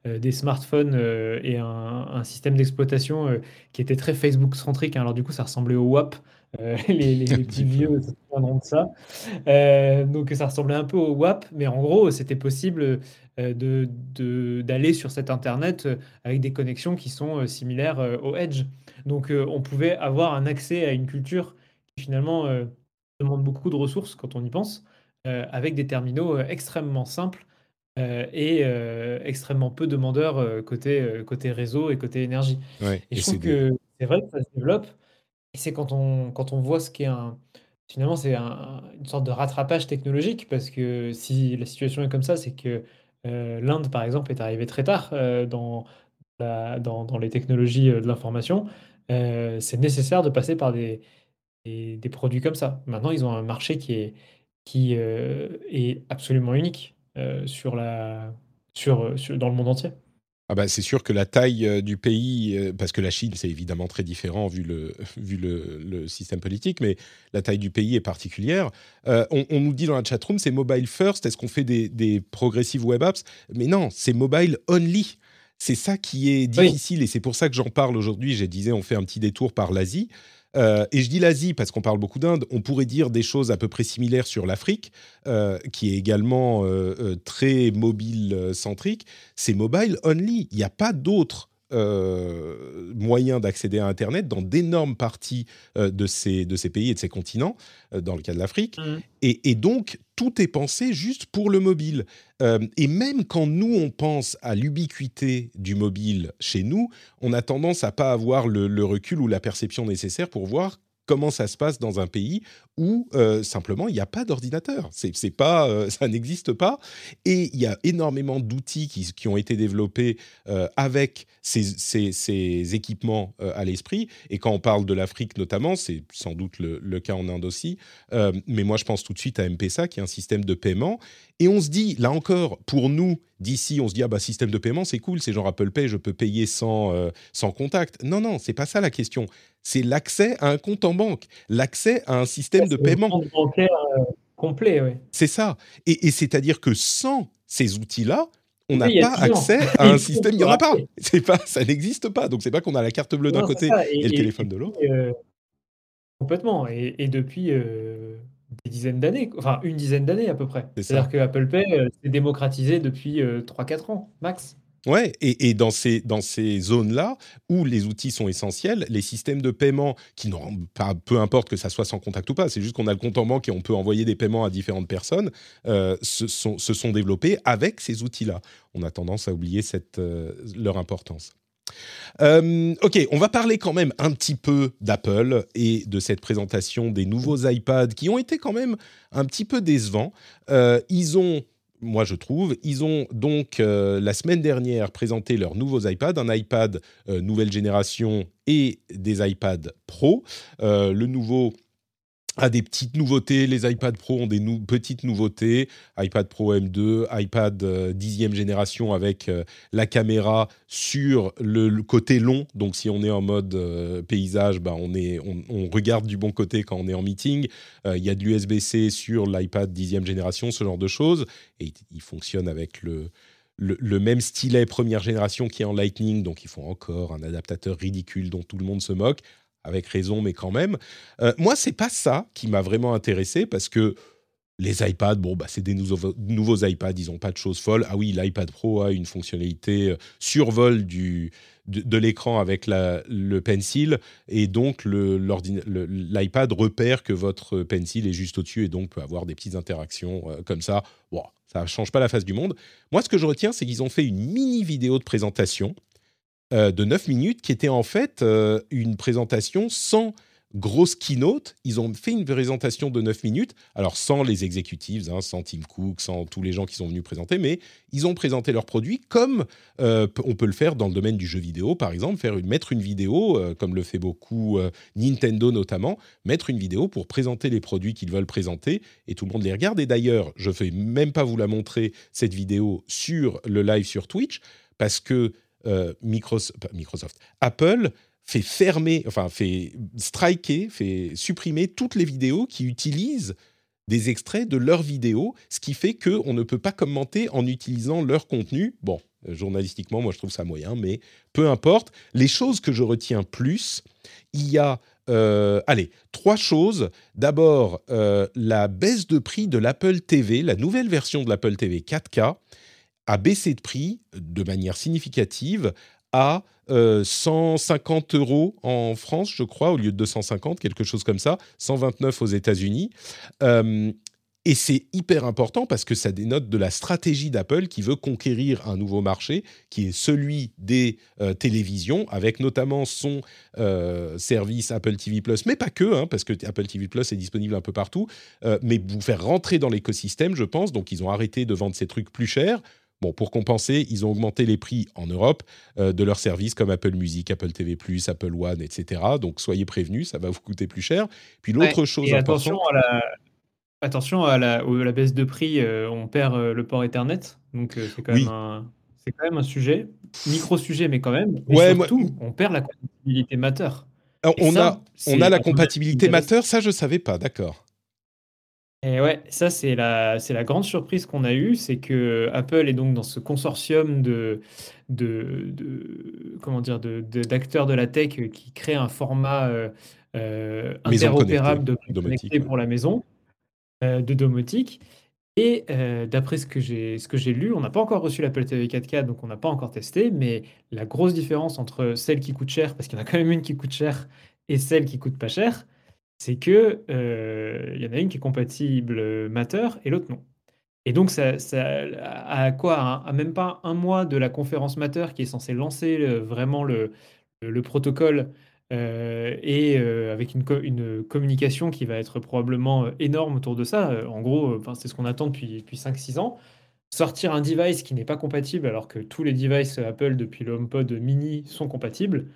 des smartphones et un, système d'exploitation qui était très Facebook centrique. Hein. Alors du coup, ça ressemblait au WAP. Euh, les, petits vieux se souviendront de ça. Euh, donc ça ressemblait un peu au WAP, mais en gros, c'était possible euh, de, d'aller sur cet Internet avec des connexions qui sont similaires au Edge. Donc on pouvait avoir un accès à une culture qui finalement demande beaucoup de ressources quand on y pense, avec des terminaux extrêmement simples et extrêmement peu demandeurs côté, côté réseau et côté énergie. et je trouve que c'est vrai que ça se développe. Et c'est quand on, quand on voit ce qu'est un, finalement, c'est un- une sorte de rattrapage technologique parce que si la situation est comme ça, c'est que euh, l'Inde, par exemple, est arrivée très tard euh, dans, la- dans, dans les technologies euh, de l'information. Euh, c'est nécessaire de passer par des, des, des produits comme ça. Maintenant, ils ont un marché qui est, qui, euh, est absolument unique euh, sur la, sur, sur- dans le monde entier. Ah bah, c'est sûr que la taille euh, du pays, euh, parce que la Chine, c'est évidemment très différent vu le, vu le, le système politique, mais la taille du pays est particulière. Euh, on, on nous dit dans la chatroom, c'est mobile first, est-ce qu'on fait des, des progressive web apps? Mais non, c'est mobile only. C'est ça qui est Oui. difficile et c'est pour ça que j'en parle aujourd'hui. Je disais, on fait un petit détour par l'Asie. Euh, et je dis l'Asie parce qu'on parle beaucoup d'Inde. On pourrait dire des choses à peu près similaires sur l'Afrique, euh, qui est également euh, très mobile-centrique. C'est mobile only. Il n'y a pas d'autres euh, moyens d'accéder à Internet dans d'énormes parties euh, de, ces, de ces pays et de ces continents, euh, dans le cas de l'Afrique. Mhm. Et, et donc, tout est pensé juste pour le mobile. Euh, et même quand nous, on pense à l'ubiquité du mobile chez nous, on a tendance à pas avoir le, le recul ou la perception nécessaire pour voir comment ça se passe dans un pays où euh, simplement il n'y a pas d'ordinateur. C'est, pas, euh, ça n'existe pas. Et il y a énormément d'outils qui, ont été développés euh, avec ces, équipements à l'esprit. Et quand on parle de l'Afrique notamment, c'est sans doute le, cas en Inde aussi. Mais moi, je pense tout de suite à M-Pesa, qui est un système de paiement. Et on se dit, là encore, pour nous, d'ici, on se dit, ah bah, système de paiement, c'est cool, c'est genre Apple Pay, je peux payer sans, sans contact. Non, non, c'est pas ça la question. C'est l'accès à un compte en banque, l'accès à un système de paiement. bancaire euh, complet, oui. C'est ça. Et, et c'est-à-dire que sans ces outils-là, on n'a Oui, pas accès à un système. Il n'y en a pas. C'est pas. Ça n'existe pas. Donc c'est pas qu'on a la carte bleue d'un côté et, le téléphone de l'autre. euh, complètement. Et, depuis euh, des dizaines d'années, enfin une dizaine d'années à peu près. C'est-à-dire que Apple Pay euh, s'est démocratisé depuis euh, 3-4 ans, max. Ouais, et, dans ces, dans ces zones-là où les outils sont essentiels, les systèmes de paiement qui n'ont pas, peu importe que ça soit sans contact ou pas, c'est juste qu'on a le compte en banque et on peut envoyer des paiements à différentes personnes, euh, se, sont, développés avec ces outils-là. On a tendance à oublier euh, leur importance. Euh, ok, on va parler quand même un petit peu d'Apple et de cette présentation des nouveaux iPads qui ont été quand même un petit peu décevants. Ils ont moi je trouve. Ils ont donc euh, la semaine dernière présenté leurs nouveaux iPads, un iPad euh, nouvelle génération et des iPads Pro. Euh, le nouveau a des petites nouveautés, les iPad Pro ont des petites nouveautés, iPad Pro M2, iPad euh, dixième génération avec euh, la caméra sur le, côté long, donc si on est en mode euh, paysage, bah on, regarde du bon côté quand on est en meeting, Euh, il y a de l'USB-C sur l'iPad dixième génération, ce genre de choses, et il, il fonctionne avec le, le même stylet première génération qui est en Lightning, donc ils font encore un adaptateur ridicule dont tout le monde se moque, avec raison, mais quand même. Euh, moi, c'est pas ça qui m'a vraiment intéressé parce que les iPads, bon, bah, c'est des nouveaux, iPads, ils n'ont pas de choses folles. Ah oui, l'iPad Pro a une fonctionnalité euh, survol du, de, l'écran avec le pencil et donc l'iPad repère que votre pencil est juste au-dessus et donc peut avoir des petites interactions euh, comme ça. Bon, ça ne change pas la face du monde. Moi, ce que je retiens, c'est qu'ils ont fait une mini vidéo de présentation euh, de 9 minutes qui était en fait euh, une présentation sans grosse keynote. Ils ont fait une présentation de 9 minutes, alors sans les exécutifs, hein, sans Tim Cook, sans tous les gens qui sont venus présenter, mais ils ont présenté leurs produits comme euh, on peut le faire dans le domaine du jeu vidéo, par exemple, faire mettre une vidéo, comme le fait beaucoup Nintendo notamment, mettre une vidéo pour présenter les produits qu'ils veulent présenter et tout le monde les regarde. Et d'ailleurs, je ne vais même pas vous la montrer, cette vidéo, sur le live sur Twitch, parce que Microsoft, pas Microsoft, Apple fait fermer, enfin fait striker, fait supprimer toutes les vidéos qui utilisent des extraits de leurs vidéos, ce qui fait qu'on ne peut pas commenter en utilisant leur contenu. Bon, euh, journalistiquement, moi je trouve ça moyen, mais peu importe. Les choses que je retiens plus, il y a, euh, allez, trois choses. D'abord, euh, la baisse de prix de l'Apple TV, la nouvelle version de l'Apple TV 4K a baissé de prix de manière significative à euh, 150 euros en France, je crois, au lieu de 250, quelque chose comme ça, 129 aux États-Unis. Euh, Et c'est hyper important parce que ça dénote de la stratégie d'Apple qui veut conquérir un nouveau marché, qui est celui des euh, télévisions, avec notamment son euh, service Apple TV Plus, mais pas que, hein, parce que Apple TV Plus est disponible un peu partout, euh, mais vous faire rentrer dans l'écosystème, je pense. Donc ils ont arrêté de vendre ces trucs plus chers. Bon, pour compenser, ils ont augmenté les prix en Europe de leurs services comme Apple Music, Apple TV+, Apple One, etc. Donc soyez prévenus, ça va vous coûter plus cher. Puis l'autre Ouais, chose importante, attention à la, attention à la, baisse de prix, euh, on perd euh, le port Ethernet, donc euh, c'est quand, Oui. quand même un sujet, micro-sujet, mais quand même. Et Ouais, moi- surtout, on perd la compatibilité Matter. Alors, on ça, a, on a la compatibilité. Matter, ça je savais pas, d'accord. Et ouais, ça c'est la, c'est la grande surprise qu'on a eue, c'est que Apple est donc dans ce consortium de, de, de- comment dire, de, de- d'acteurs de la tech euh, qui crée un format euh, euh, Maison interopérable de connectée, domotique, connecté ouais. pour la maison, euh, de domotique. Et euh, d'après ce que j'ai, ce que j'ai lu, on n'a pas encore reçu l'Apple TV 4K, donc on n'a pas encore testé, mais la grosse différence entre celle qui coûte cher, parce qu'il y en a quand même une qui coûte cher, et celle qui coûte pas cher, c'est que euh, il y en a une qui est compatible euh, Matter et l'autre non. Et donc, ça, à quoi à, à même pas un mois de la conférence Matter qui est censée lancer le- vraiment le, le- le protocole euh, et euh, avec une, co- une communication qui va être probablement euh, énorme autour de ça. Euh, en gros, euh, c'est ce qu'on attend depuis, depuis 5-6 ans. Sortir un device qui n'est pas compatible alors que tous les devices Apple depuis le HomePod mini sont compatibles,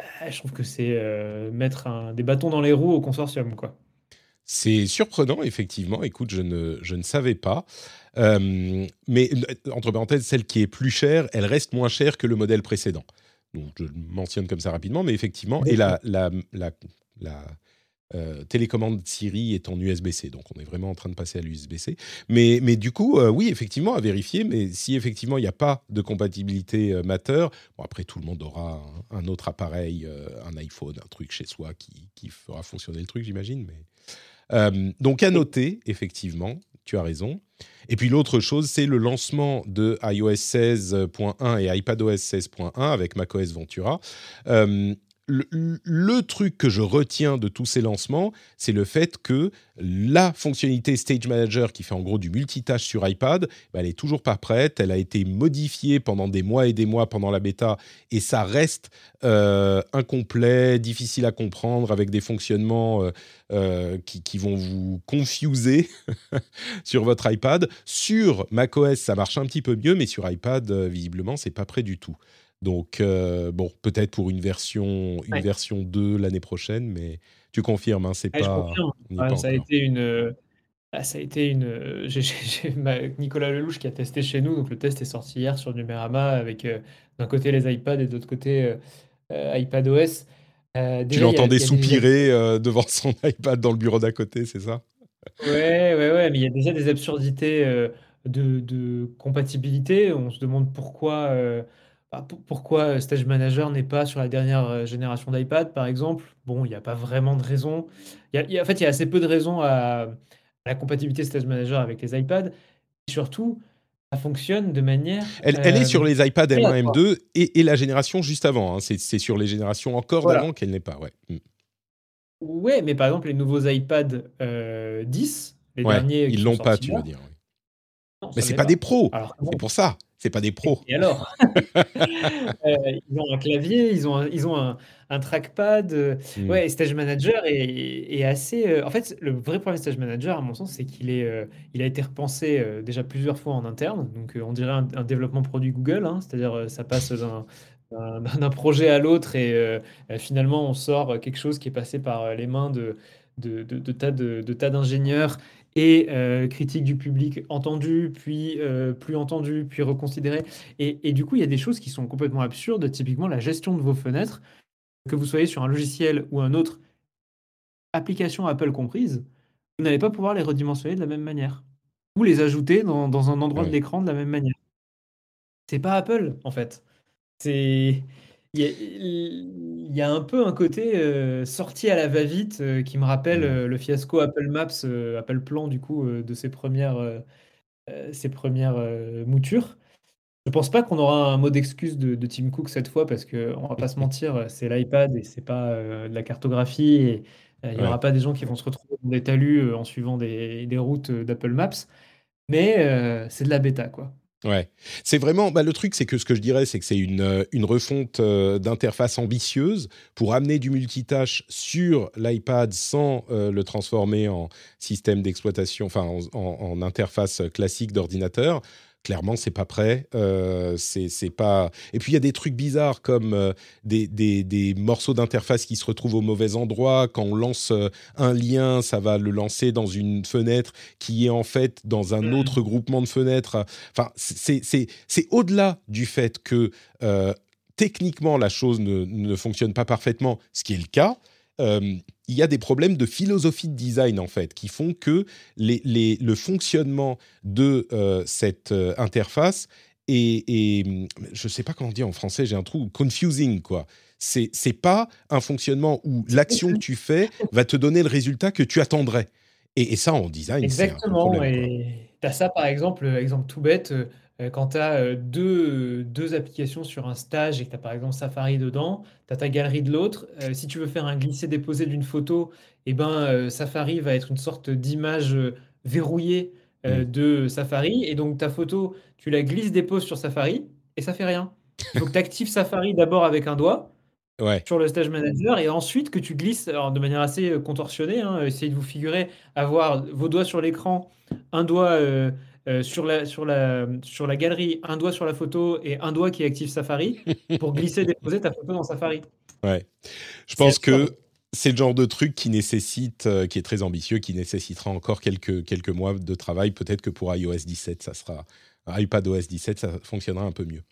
euh, je trouve que c'est euh, mettre des bâtons dans les roues au consortium, quoi. C'est surprenant, effectivement. Écoute, je ne, je ne savais pas. Euh, mais euh, entre parenthèses, celle qui est plus chère, elle reste moins chère que le modèle précédent. Donc, je mentionne comme ça rapidement, mais effectivement, et la, la, la, euh, télécommande Siri est en USB-C, donc on est vraiment en train de passer à l'USB-C. Mais, du coup, euh, oui, effectivement, à vérifier, mais si effectivement il n'y a pas de compatibilité euh, Matter, bon, après tout le monde aura un, autre appareil, euh, un iPhone, un truc chez soi qui, qui fera fonctionner le truc, j'imagine. Mais... Donc à noter, effectivement, tu as raison. Et puis l'autre chose, c'est le lancement de iOS 16.1 et iPadOS 16.1 avec macOS Ventura. Le, truc que je retiens de tous ces lancements, c'est le fait que la fonctionnalité Stage Manager, qui fait en gros du multitâche sur iPad, bah, elle est toujours pas prête. Elle a été modifiée pendant des mois et des mois pendant la bêta, et ça reste euh, incomplet, difficile à comprendre, avec des fonctionnements euh, euh, qui, qui vont vous confuser sur votre iPad. Sur macOS, ça marche un petit peu mieux, mais sur iPad, visiblement, c'est pas prêt du tout. Donc, euh, bon, peut-être pour une version, une Ouais. version 2 l'année prochaine, mais tu confirmes, hein, c'est Ouais, pas. Ouais, pas ça a été une, euh, ah, ça a été une. euh, ma- Nicolas Lelouch qui a testé chez nous, donc le test est sorti hier sur Numérama avec euh, d'un côté les iPads et de l'autre côté euh, euh, iPadOS. Euh, Tu l'entendais des- soupirer euh, devant son iPad dans le bureau d'à côté, c'est ça? Ouais, ouais, ouais, mais il y a déjà des absurdités euh, de, de compatibilité. On se demande pourquoi, bah, pour- pourquoi euh, Stage Manager n'est pas sur la dernière euh, génération d'iPad, par exemple? Bon, il n'y a pas vraiment de raison. Il y a- il y a- en fait, il y a assez peu de raisons à, à la compatibilité Stage Manager avec les iPads. Et surtout, ça fonctionne de manière. elle, elle est sur euh, les iPad M1, aléatoire. M2 et, et la génération juste avant. hein. C'est c'est sur les générations encore Voilà. d'avant qu'elle n'est pas. Ouais. Mm. Ouais, mais par exemple, les nouveaux iPad euh, 10, les Ouais, derniers qui ils sont l'ont pas, sortis tu là, veux dire. oui. non, Mais ça c'est l'est pas des pros. Alors que bon, C'est pour ça. C'est pas des pros. Et alors? Euh, ils ont un clavier, ils ont un, ils ont un, un trackpad. euh, Mm. Ouais, Stage Manager est, est assez. euh, En fait, le vrai problème de Stage Manager, à mon sens, c'est qu'il est, il a été repensé déjà plusieurs fois en interne. Donc, on dirait un, un développement produit Google, hein, c'est-à-dire ça passe d'un d'un- projet à l'autre et euh, finalement on sort quelque chose qui est passé par les mains de, de, de- de tas de, de tas d'ingénieurs et euh, critiques du public entendues, puis euh, plus entendues, puis reconsidérées. Et, et du coup, il y a des choses qui sont complètement absurdes, typiquement la gestion de vos fenêtres, que vous soyez sur un logiciel ou un autre, application Apple comprise, vous n'allez pas pouvoir les redimensionner de la même manière, ou les ajouter dans, dans un endroit de l'écran de la même manière. C'est pas Apple, en fait. C'est... Il y a, il y a un peu un côté euh, sorti à la va-vite euh, qui me rappelle Mm. euh, le fiasco Apple Maps, Apple Plan, du coup, de ses premières, ses premières moutures. Je pense pas qu'on aura un mot d'excuse de, de Tim Cook cette fois parce que on va pas se mentir, c'est l'iPad et c'est pas de la cartographie et Il n'y Ouais. aura pas des gens qui vont se retrouver dans des talus en suivant des, des routes d'Apple Maps, mais c'est de la bêta, quoi. Ouais, c'est vraiment bah, le truc, c'est que ce que je dirais, c'est que c'est une, euh, une refonte euh, d'interface ambitieuse pour amener du multitâche sur l'iPad sans euh, le transformer en système d'exploitation, enfin en, interface classique d'ordinateur. Clairement, c'est pas prêt. Euh, c'est pas. Et puis il y a des trucs bizarres comme euh, des, des, des morceaux d'interface qui se retrouvent au mauvais endroit. Quand on lance euh, un lien, ça va le lancer dans une fenêtre qui est en fait dans un autre groupement de fenêtres. Enfin, c'est au-delà du fait que euh, techniquement la chose ne, ne fonctionne pas parfaitement, ce qui est le cas. euh, il y a des problèmes de philosophie de design en fait qui font que les, les- le fonctionnement de euh, cette euh, interface est, est- je sais pas comment dire en français, j'ai un trou confusing quoi. C'est c'est pas un fonctionnement où l'action que tu fais va te donner le résultat que tu attendrais. Et, et ça en design, c'est un problème. Et tu as ça, par exemple, euh, exemple tout bête, euh, euh, quand tu as deux, deux applications sur un stage et que tu as par exemple Safari dedans, tu as ta galerie de l'autre. euh, si tu veux faire un glisser-déposer d'une photo, eh ben, euh, Safari va être une sorte d'image euh, verrouillée euh, Mm. de Safari. Et donc ta photo, tu la glisses-déposes sur Safari et ça fait rien. Il faut que tu actives Safari d'abord avec un doigt Ouais. sur le Stage Manager et ensuite que tu glisses alors, de manière assez euh, contorsionnée. hein, essayez de vous figurer avoir vos doigts sur l'écran, un doigt euh, euh, sur, la, sur, la, sur la galerie, un doigt sur la photo et un doigt qui active Safari pour glisser déposer ta photo dans Safari. Ouais. Je pense que c'est le genre de truc qui nécessite, euh, qui est très ambitieux, qui nécessitera encore quelques, quelques mois de travail. Peut-être que pour iOS 17, ça sera iPadOS 17, ça fonctionnera un peu mieux.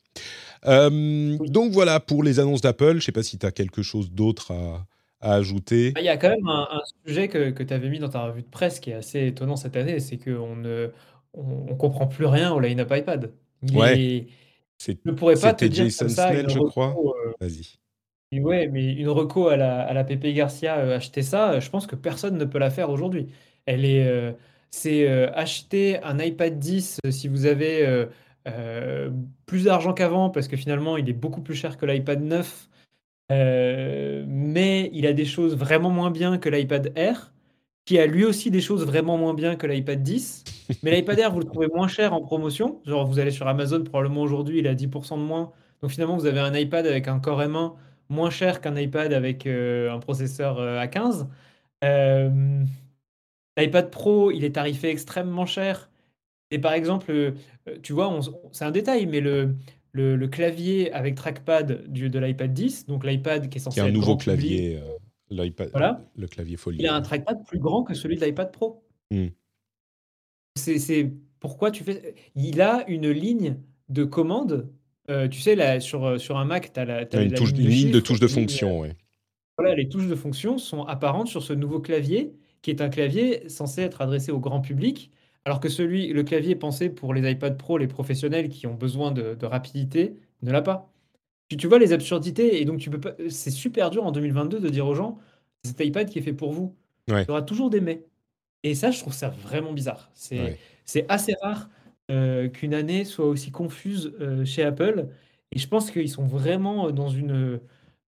Euh, donc voilà pour les annonces d'Apple. Je ne sais pas si tu as quelque chose d'autre à, à ajouter. Ah, Il y a quand même un, un sujet que, que tu avais mis dans ta revue de presse qui est assez étonnant cette année, c'est qu'on ne on, on comprend plus rien au line-up iPad. Il Ouais. est- C'est- je ne pourrais pas te C'était dire Jason comme ça Snell, je crois. euh, Vas-y. Et ouais, mais une reco à la, à la Pepe Garcia, euh, acheter ça, euh, je pense que personne ne peut la faire aujourd'hui. Elle est, euh, c'est acheter un iPad 10 euh, si vous avez plus d'argent qu'avant, parce que finalement il est beaucoup plus cher que l'iPad 9, euh, mais il a des choses vraiment moins bien que l'iPad Air, qui a lui aussi des choses vraiment moins bien que l'iPad 10. Mais l'iPad Air, vous le trouvez moins cher en promotion. Genre, vous allez sur Amazon, probablement aujourd'hui, il est à 10% de moins. Donc finalement, vous avez un iPad avec un Core M1 moins cher qu'un iPad avec euh, un processeur euh, A15. Euh, L'iPad Pro, il est tarifé extrêmement cher. Et par exemple, tu vois, c'est un détail, mais le, le, le clavier avec trackpad du, de l'iPad 10, donc l'iPad qui est censé Qui a un être nouveau public, clavier, l'iPad, Voilà. le clavier folie. il a un trackpad plus grand que celui de l'iPad Pro. Hmm. C'est c'est pourquoi tu fais. Il a une ligne de commande. euh, tu sais, là, sur, sur un Mac, tu as la, une, la touche, ligne de de une ligne, fonction, ouais. Voilà, les touches de fonction sont apparentes sur ce nouveau clavier, qui est un clavier censé être adressé au grand public, alors que celui, le clavier pensé pour les iPad Pro, les professionnels qui ont besoin de, de rapidité, ne l'a pas. Tu, tu vois les absurdités, et donc tu peux pas. C'est super dur en 2022 de dire aux gens, c'est cet iPad qui est fait pour vous. Ouais. Il y aura toujours des mais. Et ça, je trouve ça vraiment bizarre. C'est Ouais. c'est assez rare euh, qu'une année soit aussi confuse euh, chez Apple. Et je pense qu'ils sont vraiment dans une,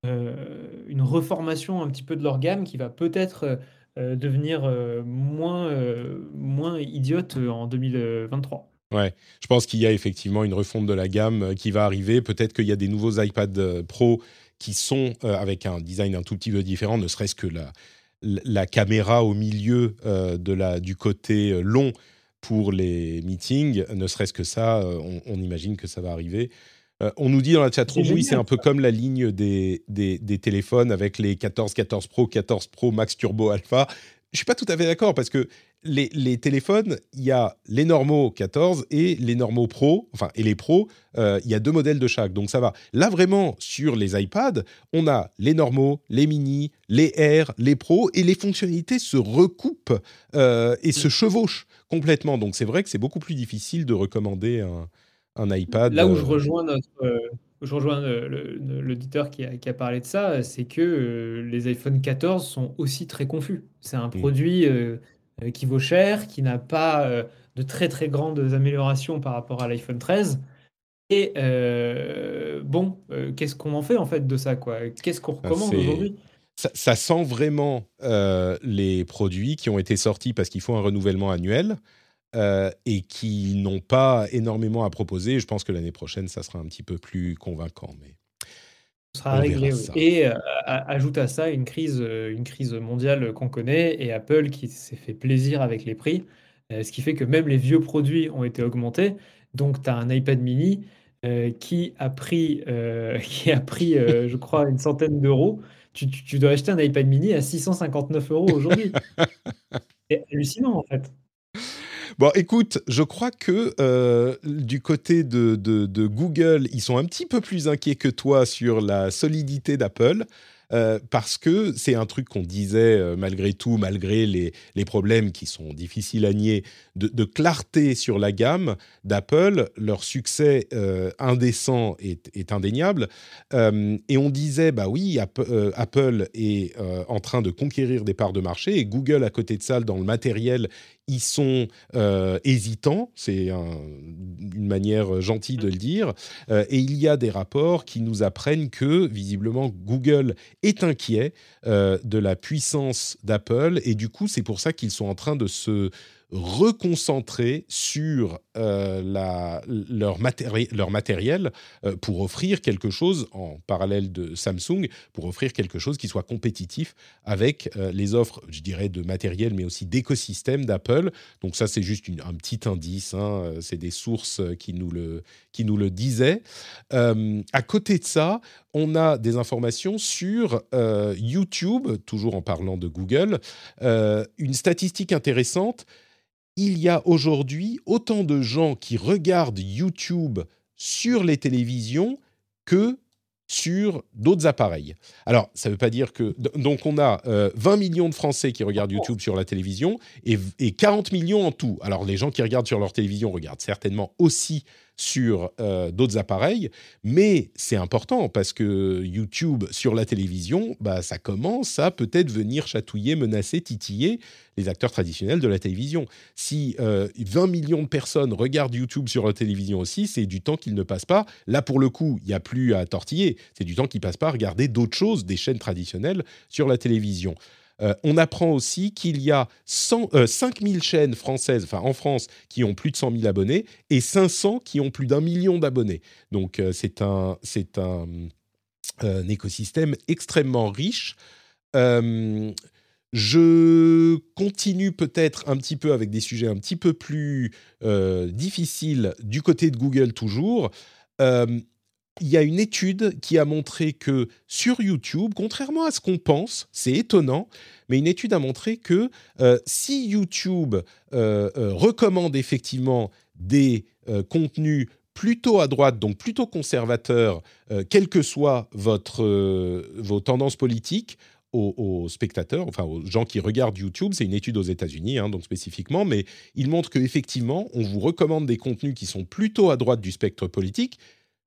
euh, une reformation un petit peu de leur gamme qui va peut-être euh, devenir euh, moins, euh, moins idiote en 2023. Ouais, je pense qu'il y a effectivement une refonte de la gamme euh, qui va arriver. Peut-être qu'il y a des nouveaux iPad euh, Pro qui sont euh, avec un design un tout petit peu différent, ne serait-ce que la, caméra au milieu euh, de la, du côté long pour les meetings, ne serait-ce que ça, on, on imagine que ça va arriver. Euh, on nous dit dans la chatroom, oui, c'est un peu comme la ligne des, des, des téléphones avec les 14, 14 Pro, 14 Pro Max Turbo Alpha. Je suis pas tout à fait d'accord parce que les, les téléphones, il y a les normaux 14 et les normaux Pro, enfin, et les Pro, euh, il y a deux modèles de chaque, donc ça va. Là, vraiment, sur les iPads, on a les normaux, les mini, les Air, les Pro, et les fonctionnalités se recoupent euh, et se chevauchent complètement. Donc c'est vrai que c'est beaucoup plus difficile de recommander un, un iPad. Là où je euh, rejoins notre, je rejoins le- l'auditeur qui a, qui a parlé de ça, c'est que euh, les iPhone 14 sont aussi très confus. C'est un produit euh, euh, qui vaut cher, qui n'a pas euh, de très très grandes améliorations par rapport à l'iPhone 13. Et euh, bon, euh, qu'est-ce qu'on en fait en fait de ça, quoi? Qu'est-ce qu'on Ah, recommande aujourd'hui? ça, ça sent vraiment euh, les produits qui ont été sortis parce qu'il faut un renouvellement annuel euh, et qui n'ont pas énormément à proposer. Je pense que l'année prochaine, ça sera un petit peu plus convaincant. Mais sera réglé. oui. Et euh, a- ajoute à ça une crise, euh, une crise mondiale qu'on connaît et Apple qui s'est fait plaisir avec les prix, euh, ce qui fait que même les vieux produits ont été augmentés. Donc, tu as un iPad mini euh, qui a pris, qui a pris je crois, une centaine d'euros. Tu, tu- tu dois acheter un iPad mini à 659 euros aujourd'hui. C'est hallucinant, en fait. Bon, écoute, je crois que euh, du côté de, Google, ils sont un petit peu plus inquiets que toi sur la solidité d'Apple. euh, parce que c'est un truc qu'on disait euh, malgré tout, malgré les problèmes qui sont difficiles à nier, de, clarté sur la gamme d'Apple. Leur succès euh, indécent est, indéniable. Euh, et on disait, bah oui, euh, Apple est en train de conquérir des parts de marché et Google, à côté de ça, dans le matériel, ils sont hésitants, c'est un- une manière gentille de le dire, et il y a des rapports qui nous apprennent que visiblement Google est inquiet de la puissance d'Apple, et du coup c'est pour ça qu'ils sont en train de se reconcentrer sur euh, leur, matéri- leur matériel euh, pour offrir quelque chose en parallèle de Samsung, pour offrir quelque chose qui soit compétitif avec euh, les offres, je dirais, de matériel, mais aussi d'écosystème d'Apple. Donc ça, c'est juste un petit indice, hein, c'est des sources qui nous le, disaient. À côté de ça, on a des informations sur euh, YouTube, toujours en parlant de Google, euh, une statistique intéressante. Il y a aujourd'hui autant de gens qui regardent YouTube sur les télévisions que sur d'autres appareils. Alors, ça ne veut pas dire que... Donc, on a euh, 20 millions de Français qui regardent YouTube sur la télévision et, et 40 millions en tout. Alors, les gens qui regardent sur leur télévision regardent certainement aussi sur euh, d'autres appareils, mais c'est important parce que YouTube sur la télévision, bah, ça commence à peut-être venir chatouiller, menacer, titiller les acteurs traditionnels de la télévision. Si euh, 20 millions de personnes regardent YouTube sur la télévision aussi, c'est du temps qu'ils ne passent pas. Là, pour le coup, il n'y a plus à tortiller. C'est du temps qu'ils passent pas à regarder d'autres choses, des chaînes traditionnelles sur la télévision. Euh, on apprend aussi qu'il y a 100, euh, 5000 chaînes françaises, enfin en France, qui ont plus de 100 000 abonnés et 500 qui ont plus d'un million d'abonnés. Donc euh, c'est un, un, écosystème extrêmement riche. Je continue peut-être un petit peu avec des sujets un petit peu plus difficiles du côté de Google toujours. Il y a une étude qui a montré que sur YouTube, contrairement à ce qu'on pense, c'est étonnant, mais une étude a montré que euh, si YouTube euh, euh, recommande effectivement des contenus plutôt à droite, donc plutôt conservateurs, quelles que soient votre, vos tendances politiques, aux, aux spectateurs, enfin aux gens qui regardent YouTube, c'est une étude aux États-Unis, hein, donc spécifiquement, mais il montre qu'effectivement, on vous recommande des contenus qui sont plutôt à droite du spectre politique,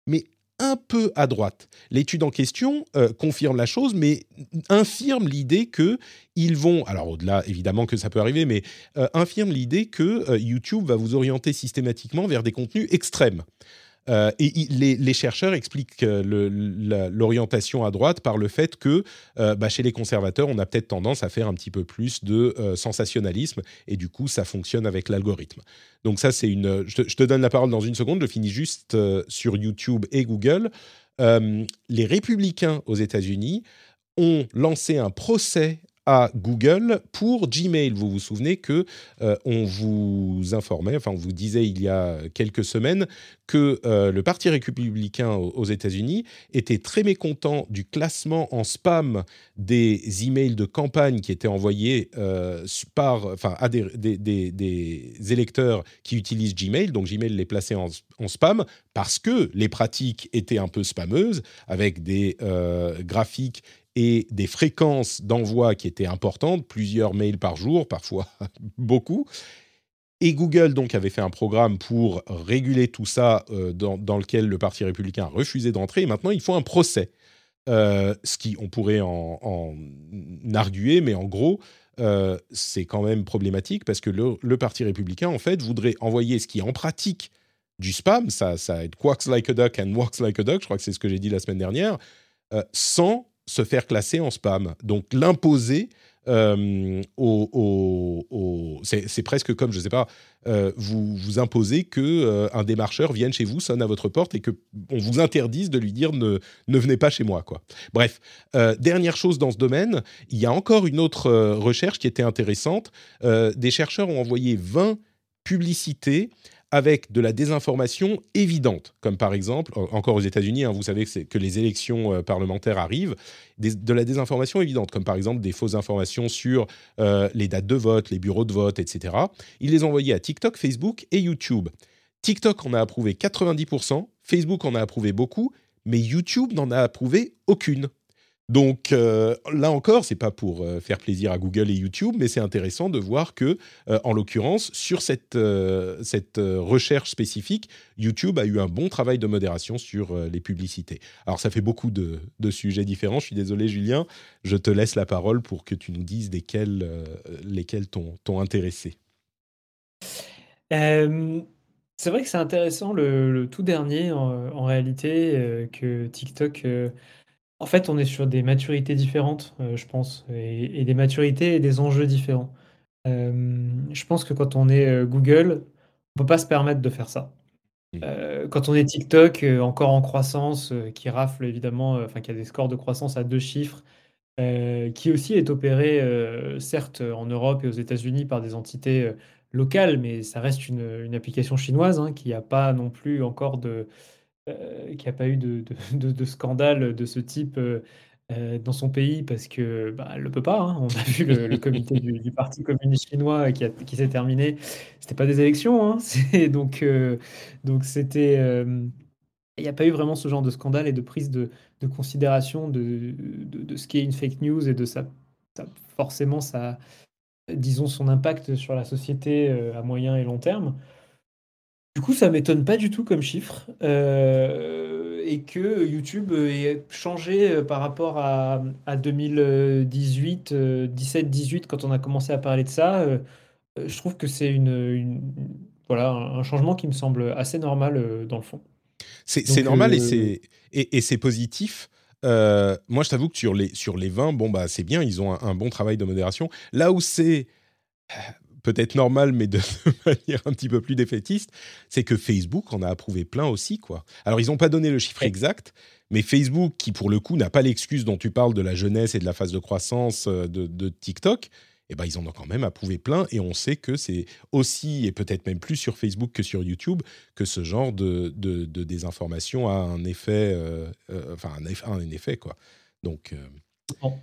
mais un peu à droite. L'étude en question euh, confirme la chose, mais infirme l'idée que ils vont, alors au-delà évidemment que ça peut arriver, mais euh, infirme l'idée que euh, YouTube va vous orienter systématiquement vers des contenus extrêmes. Euh, et les, chercheurs expliquent l'orientation à droite par le fait que euh, bah, chez les conservateurs, on a peut-être tendance à faire un petit peu plus de euh, sensationnalisme, et du coup, ça fonctionne avec l'algorithme. Donc ça, c'est une... Je te, donne la parole dans une seconde, je finis juste sur YouTube et Google. Les républicains aux États-Unis ont lancé un procès à Google pour Gmail. Vous vous souvenez que euh, on vous informait, enfin on vous disait il y a quelques semaines que euh, le Parti républicain aux, États-Unis était très mécontent du classement en spam des emails de campagne qui étaient envoyés euh, par, enfin, à des, électeurs qui utilisent Gmail. Donc Gmail les plaçait en, en spam parce que les pratiques étaient un peu spameuses avec des graphiques et des fréquences d'envoi qui étaient importantes, plusieurs mails par jour, parfois beaucoup. Et Google donc avait fait un programme pour réguler tout ça, euh, dans, lequel le Parti républicain a refusé d'entrer. Et maintenant, ils font un procès. Euh, ce qui, on pourrait en, en arguer, mais en gros, euh, c'est quand même problématique parce que le, Parti républicain, en fait, voudrait envoyer ce qui est en pratique du spam, ça, ça quacks like a duck and works like a duck, je crois que c'est ce que j'ai dit la semaine dernière, sans se faire classer en spam. Donc l'imposer euh, au, c'est presque comme, je sais pas, euh, vous vous imposez que euh, un démarcheur vienne chez vous, sonne à votre porte et que on vous interdise de lui dire ne, ne venez pas chez moi, quoi. Bref, dernière chose dans ce domaine, il y a encore une autre recherche qui était intéressante. Des chercheurs ont envoyé 20 publicités avec de la désinformation évidente, comme par exemple, en- encore aux États-Unis, hein, vous savez que, les élections euh, parlementaires arrivent, de la désinformation évidente, comme par exemple des fausses informations sur euh, les dates de vote, les bureaux de vote, etc. Ils les envoyés à TikTok, Facebook et YouTube. TikTok en a approuvé 90%, Facebook en a approuvé beaucoup, mais YouTube n'en a approuvé aucune. Donc euh, là encore, c'est pas pour euh, faire plaisir à Google et YouTube, mais c'est intéressant de voir que, euh, en l'occurrence, sur cette, cette recherche spécifique, YouTube a eu un bon travail de modération sur les publicités. Alors ça fait beaucoup de, de sujets différents. Je suis désolé, Julien. Je te laisse la parole pour que tu nous dises lesquels t'ont intéressé. C'est vrai que c'est intéressant le, tout dernier en, réalité que TikTok. En fait, on est sur des maturités différentes, euh, je pense, et, et des maturités et des enjeux différents. Euh, je pense que quand on est euh, Google, on peut pas se permettre de faire ça. Euh, quand on est TikTok, encore en croissance, qui rafle évidemment, enfin qui a des scores de croissance à deux chiffres, qui aussi est opéré, certes, en Europe et aux États-Unis par des entités locales, mais ça reste une, une application chinoise hein, qui n'a pas non plus encore de, euh, qui n'a pas eu de, scandale de ce type euh, euh, dans son pays parce que bah, le peut pas. hein. On a vu le, comité du, Parti communiste chinois qui, a- qui s'est terminé. C'était pas des élections, hein. Donc c'était. il n'y a pas eu vraiment ce genre de scandale et de prise de, considération de, ce qu'est une fake news et de sa, forcément disons son impact sur la société à moyen et long terme. Du coup, ça m'étonne pas du tout comme chiffre euh, et que YouTube ait changé euh, par rapport à, à 2018, 17-18 quand on a commencé à parler de ça. euh, je trouve que c'est une, une- voilà un changement qui me semble assez normal dans le fond. C'est normal et c'est et, et c'est positif. Moi, je t'avoue que sur les sur les 20, bon bah c'est bien, ils ont un, un bon travail de modération. Là où c'est peut-être normal, mais de, manière un petit peu plus défaitiste, c'est que Facebook en a approuvé plein aussi, quoi. Alors, ils n'ont pas donné le chiffre exact, mais Facebook, qui pour le coup n'a pas l'excuse dont tu parles de la jeunesse et de la phase de croissance euh, de, de TikTok, eh ben, ils en ont quand même approuvé plein, et on sait que c'est aussi, et peut-être même plus sur Facebook que sur YouTube, que ce genre de, de, de désinformation a un effet, euh, euh, enfin un effet, un effet, quoi. Donc, euh, Bon.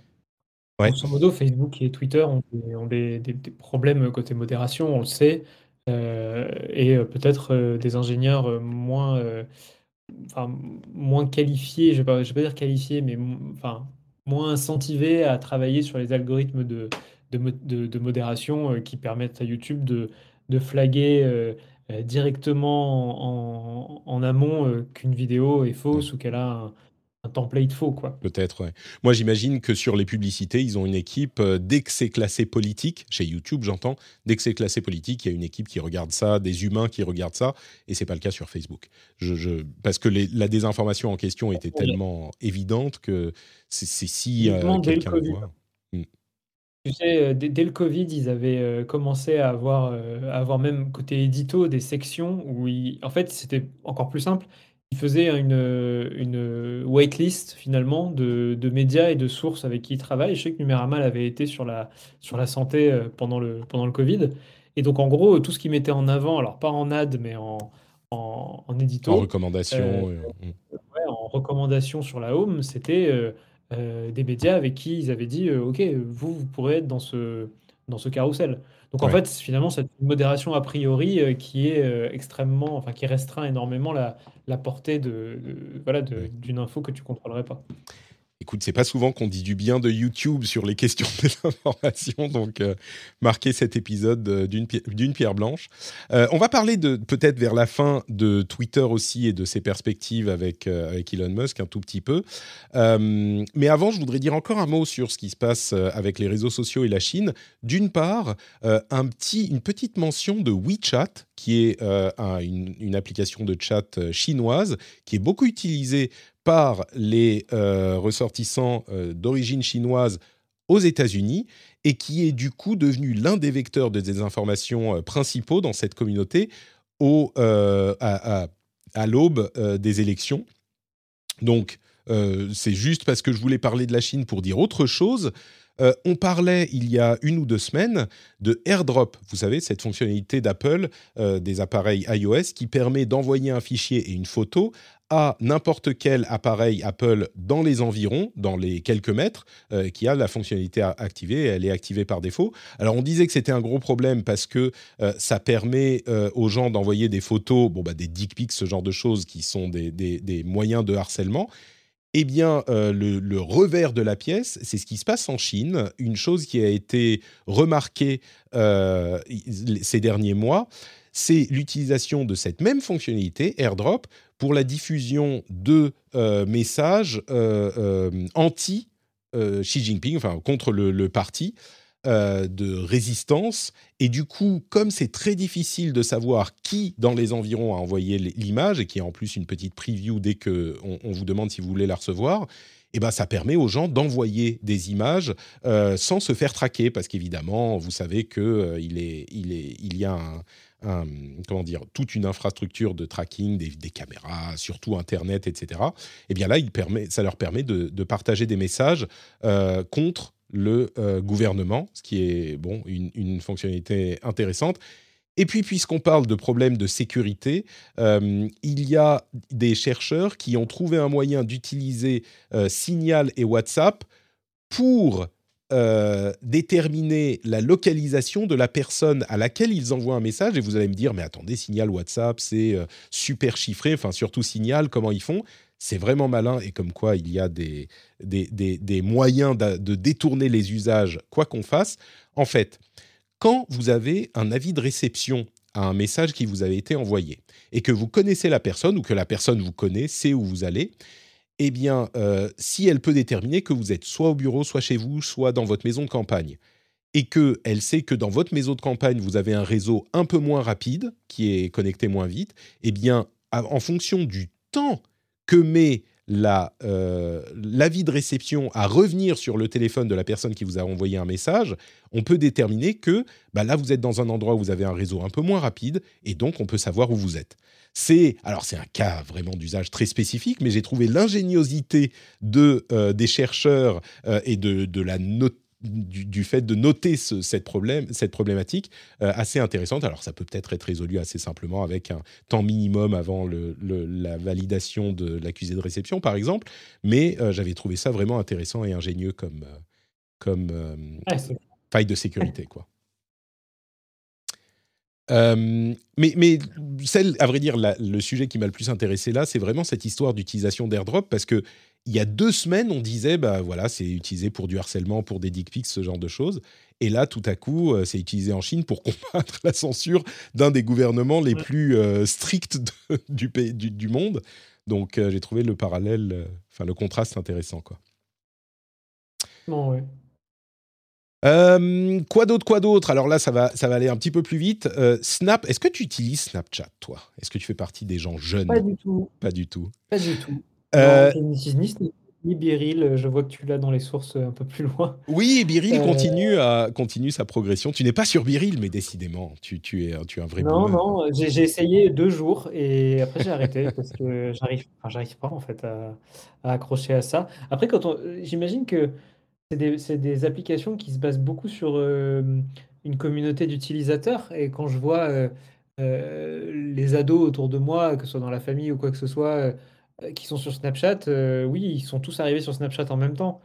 Ouais. Grosso modo, Facebook et Twitter ont des, ont des- des- des problèmes côté modération, on le sait, euh, et euh, peut-être euh, des ingénieurs euh, moins, euh, enfin, moins qualifiés, je ne vais, pas- je vais pas dire qualifiés, mais enfin, moins incentivés à travailler sur les algorithmes de, de, mo- de- de modération euh, qui permettent à YouTube de, de flaguer euh, euh, directement en, en- en amont euh, qu'une vidéo est fausse ou qu'elle a un, un template faux, quoi. Peut-être, ouais. Moi, j'imagine que sur les publicités, ils ont une équipe, euh, dès que c'est classé politique, chez YouTube, j'entends, dès que c'est classé politique, il y a une équipe qui regarde ça, des humains qui regardent ça, et c'est pas le cas sur Facebook. Je, je- parce que les- la désinformation en question était Oui. tellement évidente que c'est si euh, quelqu'un le voit. Tu sais, euh, dès, dès le Covid, ils avaient euh, commencé à avoir, euh, à avoir même côté édito des sections où ils, en fait c'était encore plus simple. Ils faisaient une, une waitlist finalement de, de médias et de sources avec qui ils travaillent. Je sais que Numérama avait été sur la, sur la santé euh, pendant le, pendant le Covid. Et donc en gros, tout ce qu'ils mettaient en avant, alors pas en ad, mais en, en, en édito, En recommandation. euh, ouais, en recommandation sur la home, c'était euh, euh, des médias avec qui ils avaient dit OK, vous, vous pourrez être dans ce, dans ce carrousel. Donc en Ouais. fait, finalement, c'est une modération a priori euh, qui est euh, extrêmement, enfin qui restreint énormément la, la portée de, de- voilà, de- d'une info que tu contrôlerais pas. Écoute, c'est pas souvent qu'on dit du bien de YouTube sur les questions des informations, donc euh, marquez cet épisode euh, d'une pi- d'une pierre blanche. Euh, on va parler de peut-être vers la fin de Twitter aussi et de ses perspectives avec Elon Musk un tout petit peu. Mais avant, je voudrais dire encore un mot sur ce qui se passe avec les réseaux sociaux et la Chine. D'une part, un petit, une petite mention de WeChat, qui est un- une, application de chat chinoise qui est beaucoup utilisée par les euh, ressortissants euh, d'origine chinoise aux États-Unis et qui est du coup devenu l'un des vecteurs de désinformation euh, principaux dans cette communauté au, à, l'aube des élections. Donc, c'est juste parce que je voulais parler de la Chine pour dire autre chose. On parlait il y a une ou deux semaines de AirDrop. Vous savez, cette fonctionnalité d'Apple, des appareils iOS, qui permet d'envoyer un fichier et une photo à n'importe quel appareil Apple dans les environs, dans les quelques mètres, euh, qui a la fonctionnalité activée. Elle est activée par défaut. Alors, on disait que c'était un gros problème parce que euh, ça permet euh, aux gens d'envoyer des photos, bon, bah, des dick pics, ce genre de choses qui sont des- des- moyens de harcèlement. Eh bien, le, revers de la pièce, c'est ce qui se passe en Chine. Une chose qui a été remarquée ces derniers mois, c'est l'utilisation de cette même fonctionnalité, AirDrop, pour la diffusion de euh, messages euh, euh, anti Xi Jinping, enfin contre le, parti de résistance. Et du coup, comme c'est très difficile de savoir qui dans les environs a envoyé l'image, et qui est en plus une petite preview dès que on, vous demande si vous voulez la recevoir, eh ben, ça permet aux gens d'envoyer des images sans se faire traquer, parce qu'évidemment, vous savez euh, il, est, il, est, il y a un, un- comment dire, toute une infrastructure de tracking, des, caméras, surtout Internet, etc. Eh bien là, ça leur permet de, partager des messages euh, contre le euh, gouvernement, ce qui est bon, une, fonctionnalité intéressante. Et puis, puisqu'on parle de problèmes de sécurité, euh, il y a des chercheurs qui ont trouvé un moyen d'utiliser euh, Signal et WhatsApp pour euh, déterminer la localisation de la personne à laquelle ils envoient un message. Et vous allez me dire, mais attendez, Signal, WhatsApp, c'est euh, super chiffré, enfin surtout Signal, comment ils font? C'est vraiment malin et comme quoi il y a des, des, des- moyens d'a- de détourner les usages, quoi qu'on fasse. En fait, quand vous avez un avis de réception à un message qui vous avait été envoyé et que vous connaissez la personne ou que la personne vous connaît, sait où vous allez, eh bien, euh, si elle peut déterminer que vous êtes soit au bureau, soit chez vous, soit dans votre maison de campagne, et qu'elle sait que dans votre maison de campagne, vous avez un réseau un peu moins rapide, qui est connecté moins vite, eh bien, en fonction du temps que met euh, l'avis de réception à revenir sur le téléphone de la personne qui vous a envoyé un message, on peut déterminer que bah là, vous êtes dans un endroit où vous avez un réseau un peu moins rapide, et donc on peut savoir où vous êtes. C'est alors c'est un cas vraiment d'usage très spécifique, mais j'ai trouvé l'ingéniosité de euh, des chercheurs euh, et de, de la note du, du fait de noter ce- cette, problème, cette problématique euh, assez intéressante. Alors ça peut peut-être être résolu assez simplement avec un temps minimum avant le- le- la validation de l'accusé de réception, par exemple, mais euh, j'avais trouvé ça vraiment intéressant et ingénieux comme, euh, comme c'est- faille de sécurité, quoi. Euh, mais, mais celle, à vrai dire, la- le sujet qui m'a le plus intéressé là, c'est vraiment cette histoire d'utilisation d'airdrop parce que il y a deux semaines, on disait, bah voilà, c'est utilisé pour du harcèlement, pour des dick pics, ce genre de choses. Et là, tout à coup, euh, c'est utilisé en Chine pour combattre la censure d'un des gouvernements les Ouais. plus euh, stricts de- du, pays, du, du monde. Donc, euh, j'ai trouvé le parallèle, enfin le contraste intéressant, quoi. Bon, ouais. Euh, quoi d'autre, quoi d'autre? Alors là, ça va, ça va aller un petit peu plus vite. Euh, Snap, est-ce que tu utilises Snapchat, toi? Est-ce que tu fais partie des gens jeunes? Pas du tout. Pas du tout. Pas du tout. Euh, Non, ni Biril. Je vois que tu l'as dans les sources un peu plus loin. Oui, Biril Euh, continue, à, continue sa progression. Tu n'es pas sur Biril, mais décidément, tu, tu, es, tu es un vrai Non, non, j'ai essayé deux jours et après j'ai arrêté parce que j'arrive, enfin, pas en fait à, à accrocher à ça. Après, quand j'imagine que c'est des, applications qui se basent beaucoup sur euh, une communauté d'utilisateurs et quand je vois euh, euh, les ados autour de moi, que ce soit dans la famille ou quoi que ce soit, euh, qui sont sur Snapchat, euh, oui, ils sont tous arrivés sur Snapchat en même temps.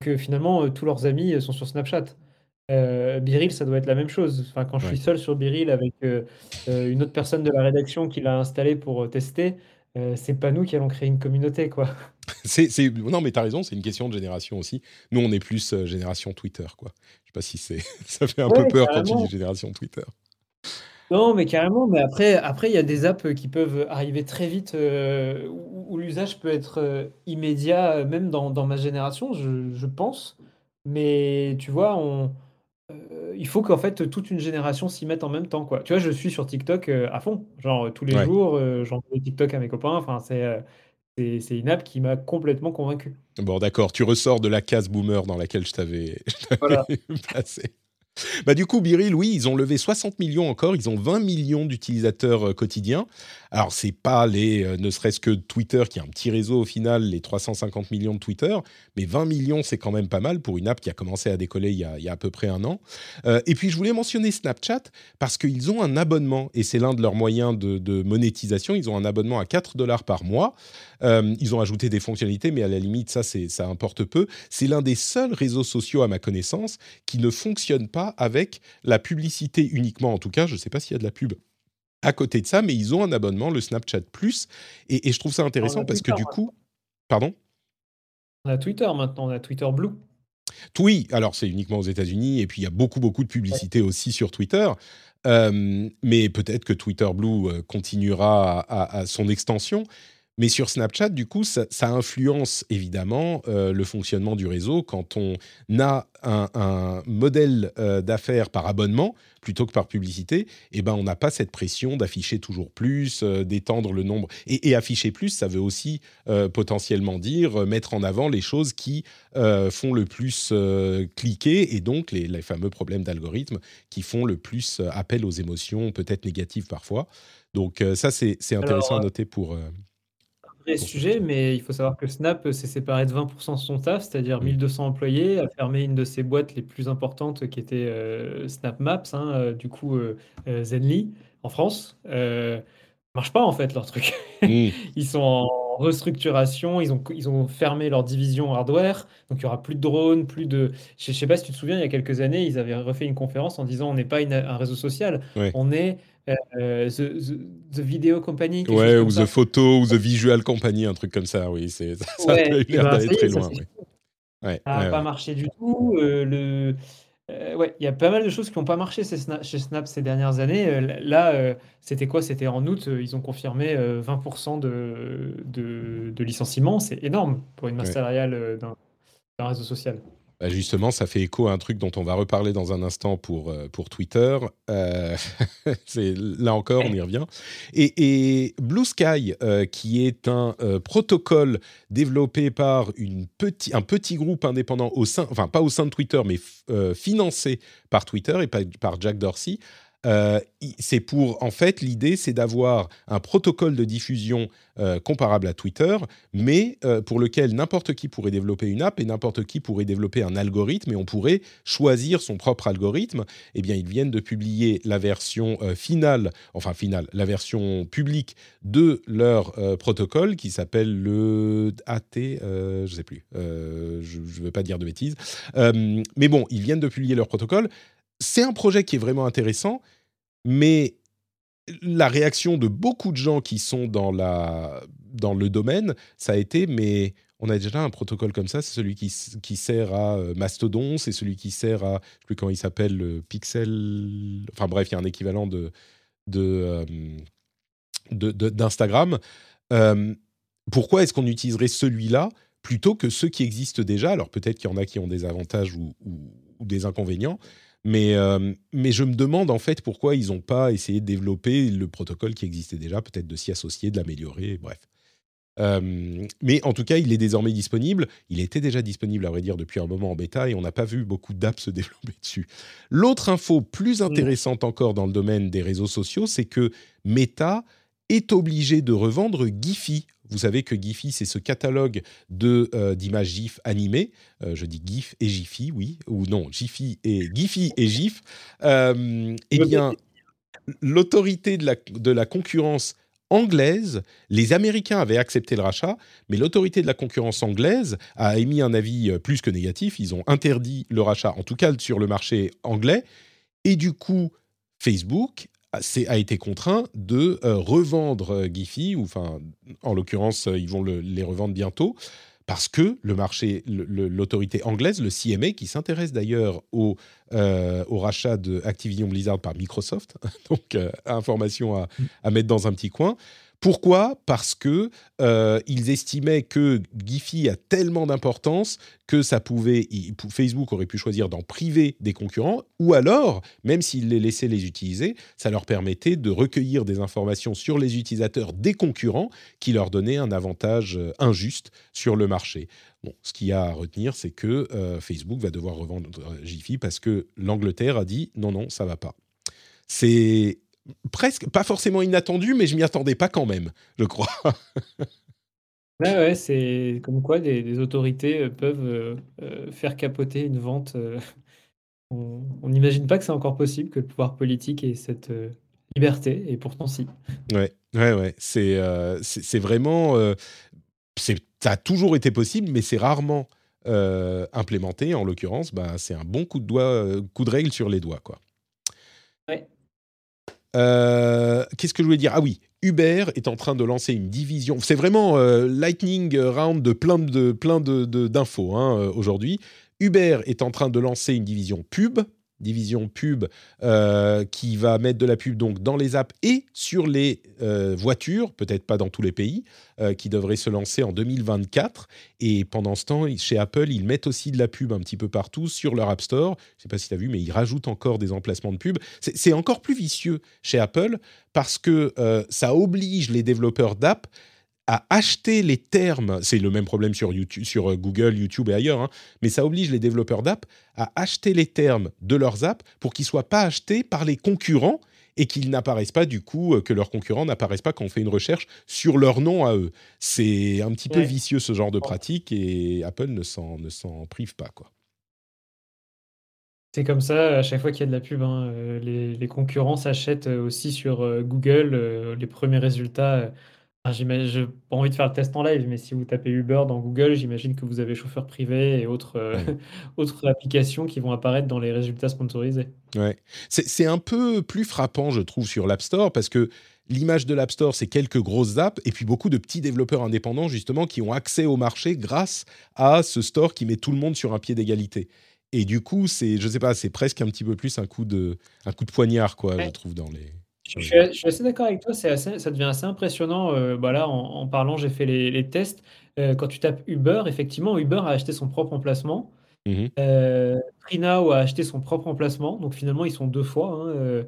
Que finalement, euh, tous leurs amis sont sur Snapchat. Euh, Biril, ça doit être la même chose. Enfin, quand je suis Ouais. seul sur Biril avec une autre personne de la rédaction qui l'a installé pour tester, c'est pas nous qui allons créer une communauté, quoi. C'est, c'est- non, mais t'as raison, c'est une question de génération aussi. Nous, on est plus génération Twitter, quoi. Je sais pas si c'est, ça fait un Ouais, peu peur quand tu carrément. dis génération Twitter. Non, mais carrément. Mais après, après, il y a des apps qui peuvent arriver très vite euh, où, où l'usage peut être euh, immédiat, euh, même dans, dans ma génération, je, je pense. Mais tu vois, on, euh, il faut qu'en fait toute une génération s'y mette en même temps, quoi. Tu vois, je suis sur TikTok euh, à fond, genre tous les Ouais. jours, euh, j'envoie des TikTok à mes copains. Enfin, c'est euh, c'est c'est une app qui m'a complètement convaincu. Bon, d'accord, tu ressors de la case boomer dans laquelle je t'avais je t'avais. Bah, du coup, Biril, oui, ils ont levé 60 millions encore. Ils ont 20 millions d'utilisateurs euh, quotidiens. Alors, c'est pas les, euh, ne serait-ce que Twitter, qui est un petit réseau au final, les 350 millions de Twitter, mais 20 millions, c'est quand même pas mal pour une app qui a commencé à décoller il y a, à peu près un an. Euh, et puis, je voulais mentionner Snapchat parce qu'ils ont un abonnement et c'est l'un de leurs moyens de, de monétisation. Ils ont un abonnement à 4 dollars par mois. Ils ont ajouté des fonctionnalités, mais à la limite, ça, ça importe peu. C'est l'un des seuls réseaux sociaux, à ma connaissance, qui ne fonctionne pas avec la publicité uniquement. En tout cas, je ne sais pas s'il y a de la pub à côté de ça, mais ils ont un abonnement, le Snapchat Plus, et, et je trouve ça intéressant parce que du coup, pardon? On a Twitter maintenant, on a Twitter Blue. Oui, alors c'est uniquement aux États-Unis, et puis il y a beaucoup, beaucoup de publicité aussi sur Twitter. Euh, mais peut-être que Twitter Blue euh, continuera à, à- à son extension. Mais sur Snapchat, du coup, ça, ça influence évidemment euh, le fonctionnement du réseau quand on a un, un modèle euh, d'affaires par abonnement plutôt que par publicité. Et ben, on n'a pas cette pression d'afficher toujours plus, euh, d'étendre le nombre. Et, et afficher plus, ça veut aussi potentiellement dire mettre en avant les choses qui font le plus cliquer et donc les, les fameux problèmes d'algorithme qui font le plus appel aux émotions, peut-être négatives parfois. Donc ça, c'est c'est intéressant Alors, à noter pour... Vrai sujet, mais il faut savoir que Snap s'est séparé de 20% de son taf, c'est-à-dire Mm. 1200 employés, a fermé une de ses boîtes les plus importantes qui était euh, Snap Maps, hein, euh, du coup euh, euh, Zenly en France. Marche pas en fait leur truc. Ils sont en restructuration, ils ont, ils ont fermé leur division hardware, donc il y aura plus de drones, plus de... Je sais pas si tu te souviens, il y a quelques années, ils avaient refait une conférence en disant on n'est pas une- un réseau social, on est euh, the, the, the Video Company, Ouais, ou ça. The Photo, ou The Visual Company, un truc comme ça, oui. Ça, Ouais, a eu l'air ben, d'aller très loin. Ça n'a ouais, pas marché du tout. euh, le... euh, ouais, il y a pas mal de choses qui n'ont pas marché chez Snap, chez Snap ces dernières années. Euh, là, euh, c'était quoi? C'était en août, euh, ils ont confirmé euh, 20% de, de, de licenciements. C'est énorme pour une masse salariale euh, d'un réseau social. Bah, justement, ça fait écho à un truc dont on va reparler dans un instant pour, euh, pour Twitter. Euh, là encore, on y revient. Et, Blue Sky, euh, qui est un protocole développé par une petit, un petit groupe indépendant au sein, enfin pas au sein de Twitter, mais financé par Twitter et par Jack Dorsey. Euh, c'est pour, en fait, l'idée, c'est d'avoir un protocole de diffusion euh, comparable à Twitter, mais euh, pour lequel n'importe qui pourrait développer une app et n'importe qui pourrait développer un algorithme et on pourrait choisir son propre algorithme. Eh bien, ils viennent de publier la version finale, enfin finale, la version publique de leur protocole qui s'appelle le AT, je sais plus, je ne veux pas dire de bêtises. Mais bon, ils viennent de publier leur protocole. C'est un projet qui est vraiment intéressant, mais la réaction de beaucoup de gens qui sont dans, la, dans le domaine, ça a été, mais on a déjà un protocole comme ça, c'est celui qui, qui sert à euh, Mastodon, c'est celui qui sert à, je sais plus comment il s'appelle, le Pixel, enfin bref, il y a un équivalent de, euh, de- de- d'Instagram. Euh, pourquoi est-ce qu'on utiliserait celui-là plutôt que ceux qui existent déjà? Alors peut-être qu'il y en a qui ont des avantages ou des inconvénients, mais, euh, mais je me demande en fait pourquoi ils n'ont pas essayé de développer le protocole qui existait déjà, peut-être de s'y associer, de l'améliorer, bref. Euh, mais en tout cas, il est désormais disponible. Il était déjà disponible, à vrai dire, depuis un moment en bêta et on n'a pas vu beaucoup d'apps se développer dessus. L'autre info plus intéressante encore dans le domaine des réseaux sociaux, c'est que Meta est obligé de revendre Giphy. Vous savez que Giphy, c'est ce catalogue de euh, d'images GIF animées. Euh, je dis GIF et Giphy, oui, ou non, Giphy et Giphy et GIF. Euh, eh bien, l'autorité de la, de la concurrence anglaise, les Américains avaient accepté le rachat, mais l'autorité de la concurrence anglaise a émis un avis plus que négatif. Ils ont interdit le rachat, en tout cas sur le marché anglais, et du coup, Facebook a, été contraint de euh, revendre euh, Giphy, ou en l'occurrence, euh, ils vont le- les revendre bientôt, parce que le marché, l'autorité anglaise, le CMA, qui s'intéresse d'ailleurs au, rachat de Activision Blizzard par Microsoft, donc information à mettre dans un petit coin, Pourquoi? Parce que euh, ils estimaient que Giphy a tellement d'importance que ça pouvait, Facebook aurait pu choisir d'en priver des concurrents, ou alors, même s'ils les laissaient les utiliser, ça leur permettait de recueillir des informations sur les utilisateurs des concurrents qui leur donnaient un avantage euh, injuste sur le marché. Bon, ce qu'il y a à retenir, c'est que euh, Facebook va devoir revendre Giphy parce que l'Angleterre a dit non, non, ça va pas. C'est presque, pas forcément inattendu, mais je m'y attendais pas quand même, je crois. ouais, ouais, c'est comme quoi des, autorités euh, peuvent euh, euh, faire capoter une vente. on n'imagine pas que c'est encore possible que le pouvoir politique ait cette liberté, et pourtant si. Ouais, ouais, ouais. C'est c'est vraiment. ça a toujours été possible, mais c'est rarement implémenté. En l'occurrence, bah, c'est un bon coup de, doigt, coup de règle sur les doigts, quoi. Ouais. Euh, qu'est-ce que je voulais dire? Ah oui, Uber est en train de lancer une division. C'est vraiment euh, lightning round de plein de plein de d'infos hein, euh, aujourd'hui. Uber est en train de lancer une division pub division pub euh, qui va mettre de la pub donc dans les apps et sur les euh, voitures, peut-être pas dans tous les pays, euh, qui devrait se lancer en 2024. Et pendant ce temps, chez Apple, ils mettent aussi de la pub un petit peu partout sur leur App Store. Je sais pas si tu as vu, mais ils rajoutent encore des emplacements de pub. C'est encore plus vicieux chez Apple parce que ça oblige les développeurs d'app à acheter les termes, c'est le même problème sur, YouTube, sur euh, Google, YouTube et ailleurs, hein, mais ça oblige les développeurs d'app à acheter les termes de leurs apps pour qu'ils ne soient pas achetés par les concurrents et qu'ils n'apparaissent pas du coup, euh, que leurs concurrents n'apparaissent pas quand on fait une recherche sur leur nom à eux. C'est un petit peu vicieux ce genre de pratique et Apple ne s'en, ne s'en prive pas. quoi. C'est comme ça, à chaque fois qu'il y a de la pub, hein, euh, les, les, concurrents s'achètent aussi sur Google les premiers résultats ah, je n'ai pas envie de faire le test en live, mais si vous tapez Uber dans Google, j'imagine que vous avez chauffeur privé et autres, euh, autres applications qui vont apparaître dans les résultats sponsorisés. Ouais. C'est un peu plus frappant, je trouve, sur l'App Store parce que l'image de l'App Store, c'est quelques grosses apps et puis beaucoup de petits développeurs indépendants, justement, qui ont accès au marché grâce à ce store qui met tout le monde sur un pied d'égalité. Et du coup, c'est, je sais pas, c'est presque un petit peu plus un coup de, un coup de poignard, quoi, je trouve, dans les. Je suis, assez d'accord avec toi, c'est ça devient assez impressionnant. Euh, bah là, en, parlant, j'ai fait les, tests. Euh, quand tu tapes Uber, effectivement, Uber a acheté son propre emplacement. Mmh euh, Freenow a acheté son propre emplacement. Donc finalement, ils sont deux fois hein,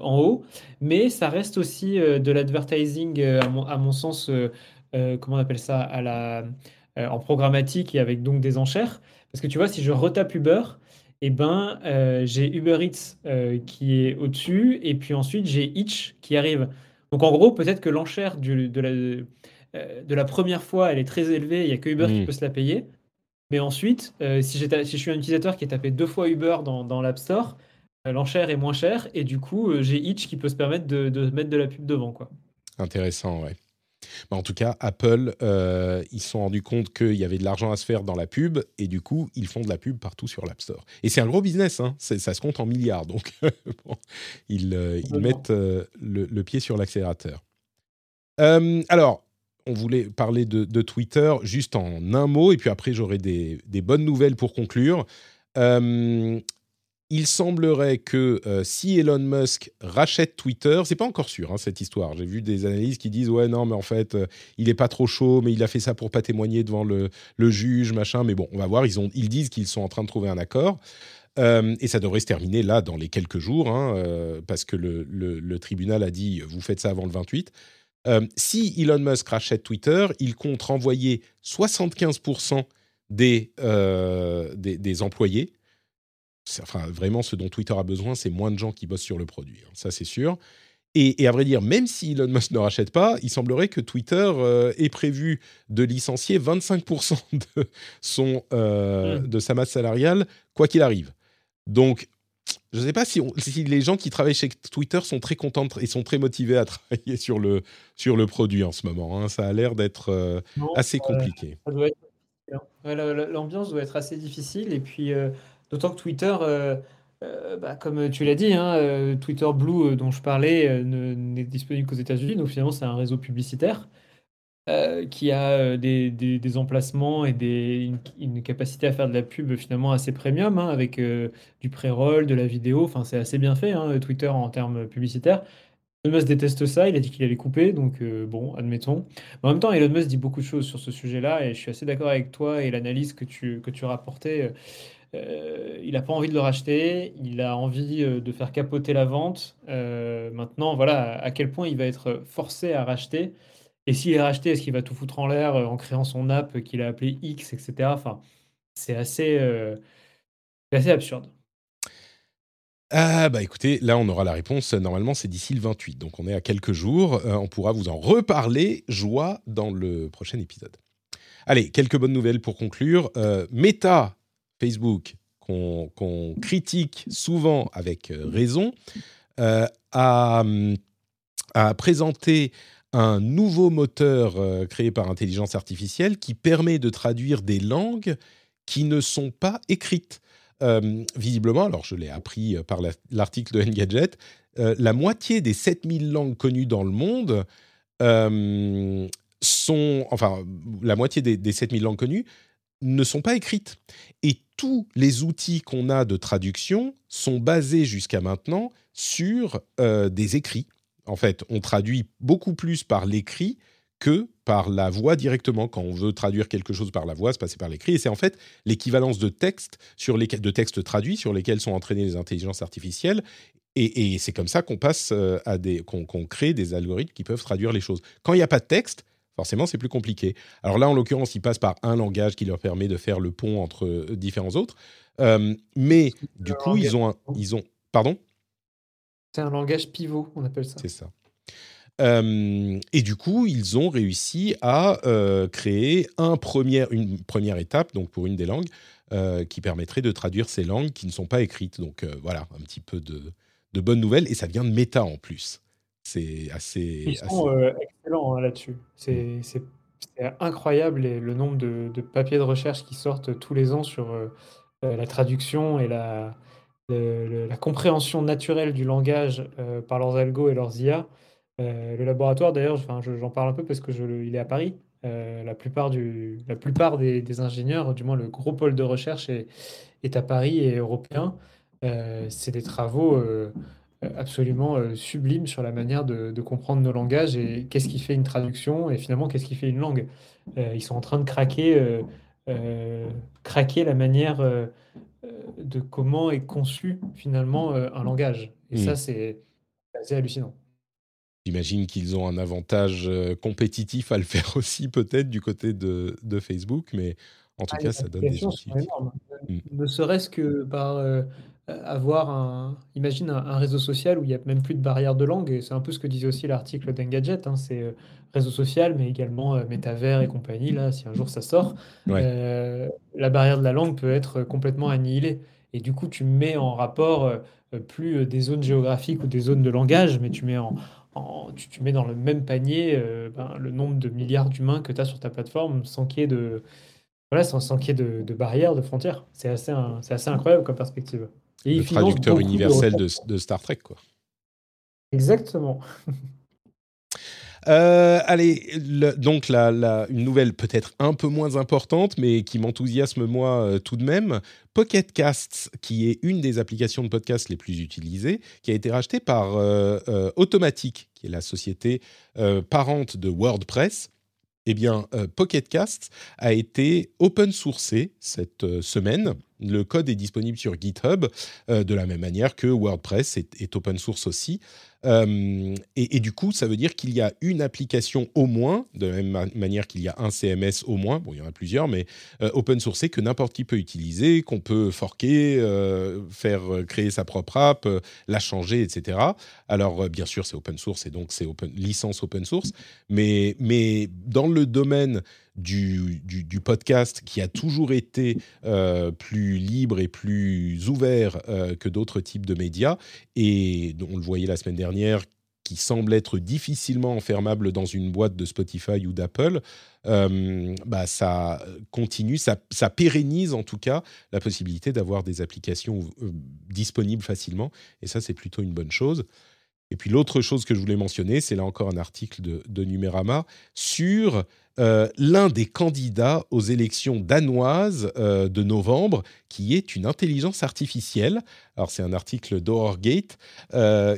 en haut. Mais ça reste aussi de l'advertising, à mon, à mon sens, comment on appelle ça, à la, en programmatique et avec donc des enchères. Parce que tu vois, si je retape Uber, eh ben, euh, j'ai Uber Eats euh, qui est au-dessus, et puis ensuite j'ai Itch qui arrive. Donc en gros, peut-être que l'enchère de, la, euh, de la première fois, elle est très élevée, il n'y a que Uber qui peut se la payer. Mais ensuite, si, si, je suis un utilisateur qui est tapé deux fois Uber dans, dans l'App Store, l'enchère est moins chère, et du coup, j'ai Itch qui peut se permettre de, de mettre de la pub devant. Quoi. Intéressant, ouais. Bah, en tout cas, Apple, euh, ils se sont rendus compte qu'il y avait de l'argent à se faire dans la pub et du coup, ils font de la pub partout sur l'App Store. Et c'est un gros business, hein. ça se compte en milliards. Donc, ils, euh, mettent euh, le, pied sur l'accélérateur. alors, on voulait parler de, Twitter juste en un mot et puis après, j'aurai des, des, bonnes nouvelles pour conclure il semblerait que euh, si Elon Musk rachète Twitter, c'est pas encore sûr hein, cette histoire. J'ai vu des analyses qui disent ouais non mais en fait euh, il est pas trop chaud, mais il a fait ça pour pas témoigner devant le, juge machin. Mais bon, on va voir. Ils disent qu'ils sont en train de trouver un accord. Euh, et ça devrait se terminer là dans les quelques jours, hein, parce que le, tribunal a dit vous faites ça avant le 28. si Elon Musk rachète Twitter, il compte renvoyer 75% des, des, des employés enfin, vraiment, ce dont Twitter a besoin, c'est moins de gens qui bossent sur le produit. Hein, ça, c'est sûr. Et, à vrai dire, même si Elon Musk ne rachète pas, il semblerait que Twitter euh, ait prévu de licencier 25% de, son, euh, mmh. de sa masse salariale, quoi qu'il arrive. Donc, je ne sais pas si, si, les gens qui travaillent chez Twitter sont très contents et sont très motivés à travailler sur le, sur le produit en ce moment. Hein. Ça a l'air d'être euh, assez compliqué. L'ambiance doit être assez difficile. Et puis, D'autant que Twitter, euh, euh, bah, comme tu l'as dit, hein, euh, Twitter Blue dont je parlais n'est disponible qu'aux États-Unis. Donc finalement, c'est un réseau publicitaire qui a des, emplacements et une, capacité à faire de la pub finalement assez premium, hein, avec du pré-roll, de la vidéo. Enfin, c'est assez bien fait, hein, Twitter en termes publicitaires. Elon Musk déteste ça, il a dit qu'il allait couper, donc bon, admettons. Mais en même temps, Elon Musk dit beaucoup de choses sur ce sujet-là, et je suis assez d'accord avec toi et l'analyse que tu, que tu rapportais. Il n'a pas envie de le racheter, il a envie euh, de faire capoter la vente. Euh, maintenant, voilà, à quel point il va être forcé à racheter? Et s'il est racheté, est-ce qu'il va tout foutre en l'air en créant son app qu'il a appelé X, etc. Enfin, c'est assez, assez absurde. Ah bah écoutez, là on aura la réponse, normalement c'est d'ici le 28, donc on est à quelques jours, Euh, on pourra vous en reparler, joie, dans le prochain épisode. Allez, quelques bonnes nouvelles pour conclure. Euh, Meta, Facebook, qu'on critique souvent avec euh, raison, euh, a, présenté un nouveau moteur euh, créé par intelligence artificielle qui permet de traduire des langues qui ne sont pas écrites. Visiblement, alors je l'ai appris par la- l'article de Engadget, la moitié des 7000 langues connues dans le monde sont, enfin, la moitié des, des 7000 langues connues ne sont pas écrites. Et tous les outils qu'on a de traduction sont basés jusqu'à maintenant sur euh, des écrits. En fait, on traduit beaucoup plus par l'écrit que par la voix directement. Quand on veut traduire quelque chose par la voix, c'est passer par l'écrit. Et c'est en fait l'équivalence de textes sur lesquels, de textes traduits sur lesquels sont entraînées les intelligences artificielles. Et, et c'est comme ça qu'on passe euh, à des, qu'on qu'on crée des algorithmes qui peuvent traduire les choses. Quand il n'y a pas de texte, forcément, c'est plus compliqué. Alors là, en l'occurrence, ils passent par un langage qui leur permet de faire le pont entre euh, différents autres. Euh, mais du coup, ils ont, un- ils ont, pardon? C'est un langage pivot, on appelle ça. C'est ça. Euh, et du coup, ils ont réussi à euh, créer un premier, une première étape, donc pour une des langues, qui permettrait de traduire ces langues qui ne sont pas écrites. Donc voilà, un petit peu de, de bonnes nouvelles. Et ça vient de méta en plus. C'est assez. Ils assez- sont euh, excellents hein, là-dessus. C'est c'est incroyable le nombre de, de papiers de recherche qui sortent tous les ans sur euh, euh, la traduction et la, le- le- la compréhension naturelle du langage euh, par leurs algos et leurs IA. Le laboratoire, d'ailleurs, je- j'en parle un peu parce que je, il est à Paris. La plupart, du, la plupart des, des ingénieurs, du moins le gros pôle de recherche est, est à Paris et européen. C'est des travaux euh, absolument euh, sublimes sur la manière de, de comprendre nos langages et qu'est-ce qui fait une traduction et finalement qu'est-ce qui fait une langue. Euh, ils sont en train de craquer, craquer la manière de comment est conçu finalement un langage. Et Mm. ça, c'est assez hallucinant. J'imagine qu'ils ont un avantage compétitif à le faire aussi, peut-être, du côté de, de Facebook. Mais en tout Ah, cas, ça donne des applications outils. sont énormes. Mm. Ne serait-ce que par avoir un, imagine un, un réseau social où il n'y a même plus de barrière de langue, et c'est un peu ce que disait aussi l'article d'Engadget, hein, c'est euh, réseau social, mais également euh, métavers et compagnie, là, si un jour ça sort, Ouais. euh, la barrière de la langue peut être complètement annihilée. Et du coup, tu mets en rapport euh, euh, plus euh, des zones géographiques ou des zones de langage, mais tu mets en, en- tu, tu mets dans le même panier euh, ben, le nombre de milliards d'humains que tu as sur ta plateforme sans qu'il y ait de, voilà, sans, sans qu'il y ait de, de barrières, de frontières. C'est assez, un- assez incroyable comme perspective. Et Le traducteur de universel de, Star Trek, quoi. Exactement. Euh, allez, le- donc la, la- une nouvelle peut-être un peu moins importante, mais qui m'enthousiasme moi euh, tout de même. Pocket Casts, qui est une des applications de podcast les plus utilisées, qui a été rachetée par euh, euh, Automatic, qui est la société parente de WordPress. Eh bien, Pocket Casts a été open sourcé cette semaine. Le code est disponible sur GitHub, euh, de la même manière que WordPress est, est open source aussi. Euh, et, du coup, ça veut dire qu'il y a une application au moins, de la même ma- manière qu'il y a un CMS au moins, bon, il y en a plusieurs, mais euh, open sourcé que n'importe qui peut utiliser, qu'on peut forquer, euh, faire créer sa propre app, la changer, etc. Alors, bien sûr, c'est open source et donc c'est open, licence open source, mais, dans le domaine du, podcast qui a toujours été plus libre et plus ouvert que d'autres types de médias, et on le voyait la semaine dernière, qui semble être difficilement enfermable dans une boîte de Spotify ou d'Apple, euh, bah ça continue, ça, ça pérennise en tout cas la possibilité d'avoir des applications euh, disponibles facilement, et ça c'est plutôt une bonne chose. Et puis l'autre chose que je voulais mentionner, c'est là encore un article de, de sur euh, l'un des candidats aux élections danoises de novembre, qui est une intelligence artificielle. Alors c'est un article d'Horrorgate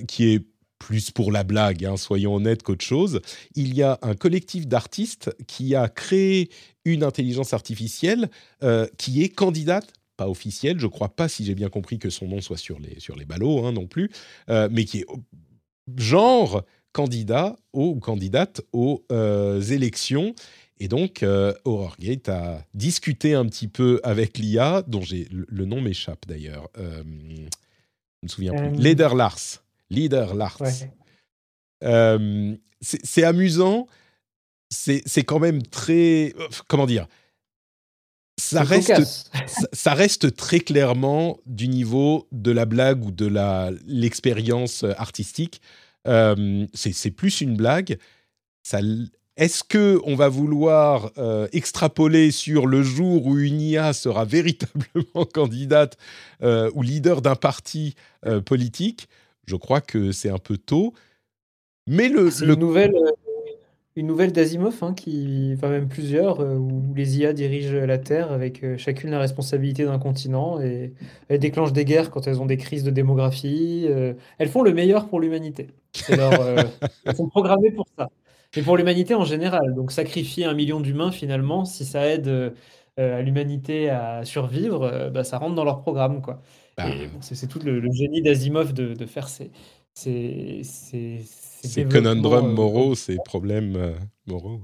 qui est plus pour la blague, hein, soyons honnêtes qu'autre chose. Il y a un collectif d'artistes qui a créé une intelligence artificielle euh, qui est candidate pas officielle, je crois pas si j'ai bien compris que son nom soit sur les, sur les ballots hein, non plus, euh, mais qui est genre candidat ou candidate aux euh, élections. Et donc, euh, HorrorGate a discuté un petit peu avec l'IA, dont j'ai le, nom m'échappe d'ailleurs. Je ne me souviens plus. Leader Lars. Leader Lars. Ouais. Euh, c'est amusant. C'est quand même très. Comment dire ça reste, ça, ça reste très clairement du niveau de la blague ou de l'expérience artistique. Euh, c'est plus une blague. Est-ce que on va vouloir euh, extrapoler sur le jour où une IA sera véritablement candidate euh, ou leader d'un parti politique? Je crois que c'est un peu tôt. Mais le, le- une nouvelle, euh, une nouvelle d'Asimov, hein, qui, enfin même plusieurs, euh, où les IA dirigent la Terre avec euh, chacune la responsabilité d'un continent et elles déclenchent des guerres quand elles ont des crises de démographie. elles font le meilleur pour l'humanité. Euh, elles sont programmées pour ça. Et pour l'humanité en général. Donc sacrifier un million d'humains finalement, si ça aide euh, à l'humanité à survivre, euh, bah, ça rentre dans leur programme, quoi. Bah, bon, c'est tout le, le génie d'Asimov de, de faire ces, ces, ces, ces ces développements, conundrums euh, moraux, ces problèmes euh, moraux.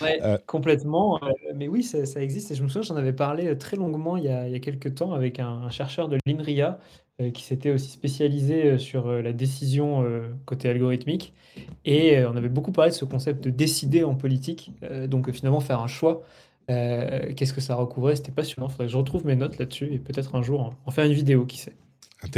Ouais, Euh, complètement. mais oui, ça, ça existe. Et je me souviens, j'en avais parlé très longuement il y a, il y a quelques temps avec un, un chercheur de l'INRIA euh, qui s'était aussi spécialisé sur euh, la décision côté algorithmique. Et on avait beaucoup parlé de ce concept de décider en politique. Donc finalement, faire un choix. Euh, Qu'est-ce que ça recouvrait? C'était passionnant. Faudrait que je retrouve mes notes là-dessus et peut-être un jour en, faire une vidéo, qui sait.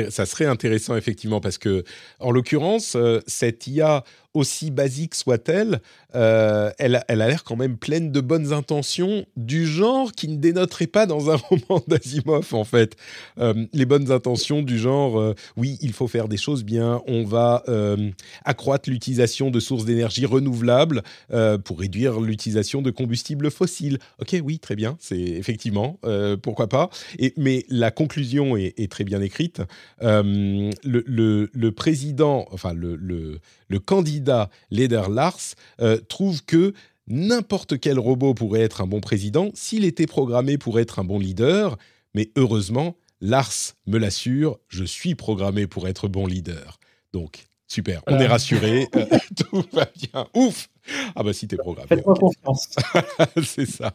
Ça serait intéressant effectivement parce que, en l'occurrence, euh, cette IA, aussi basique soit-elle, euh, elle, a- l'air quand même pleine de bonnes intentions du genre qui ne dénoterait pas dans un roman d'Asimov en fait. Euh, les bonnes intentions du genre, euh, oui, il faut faire des choses bien, on va accroître l'utilisation de sources d'énergie renouvelables pour réduire l'utilisation de combustibles fossiles. Ok, oui, très bien, c'est effectivement, pourquoi pas. Mais la conclusion est, très bien écrite. Le, président, enfin le candidat Leder Lars euh, trouve que n'importe quel robot pourrait être un bon président s'il était programmé pour être un bon leader. Mais heureusement, Lars me l'assure, je suis programmé pour être bon leader. Donc, super, on est rassuré, euh, tout va bien. Ouf Ah bah si t'es programmé. Faites-moi confiance. c'est ça.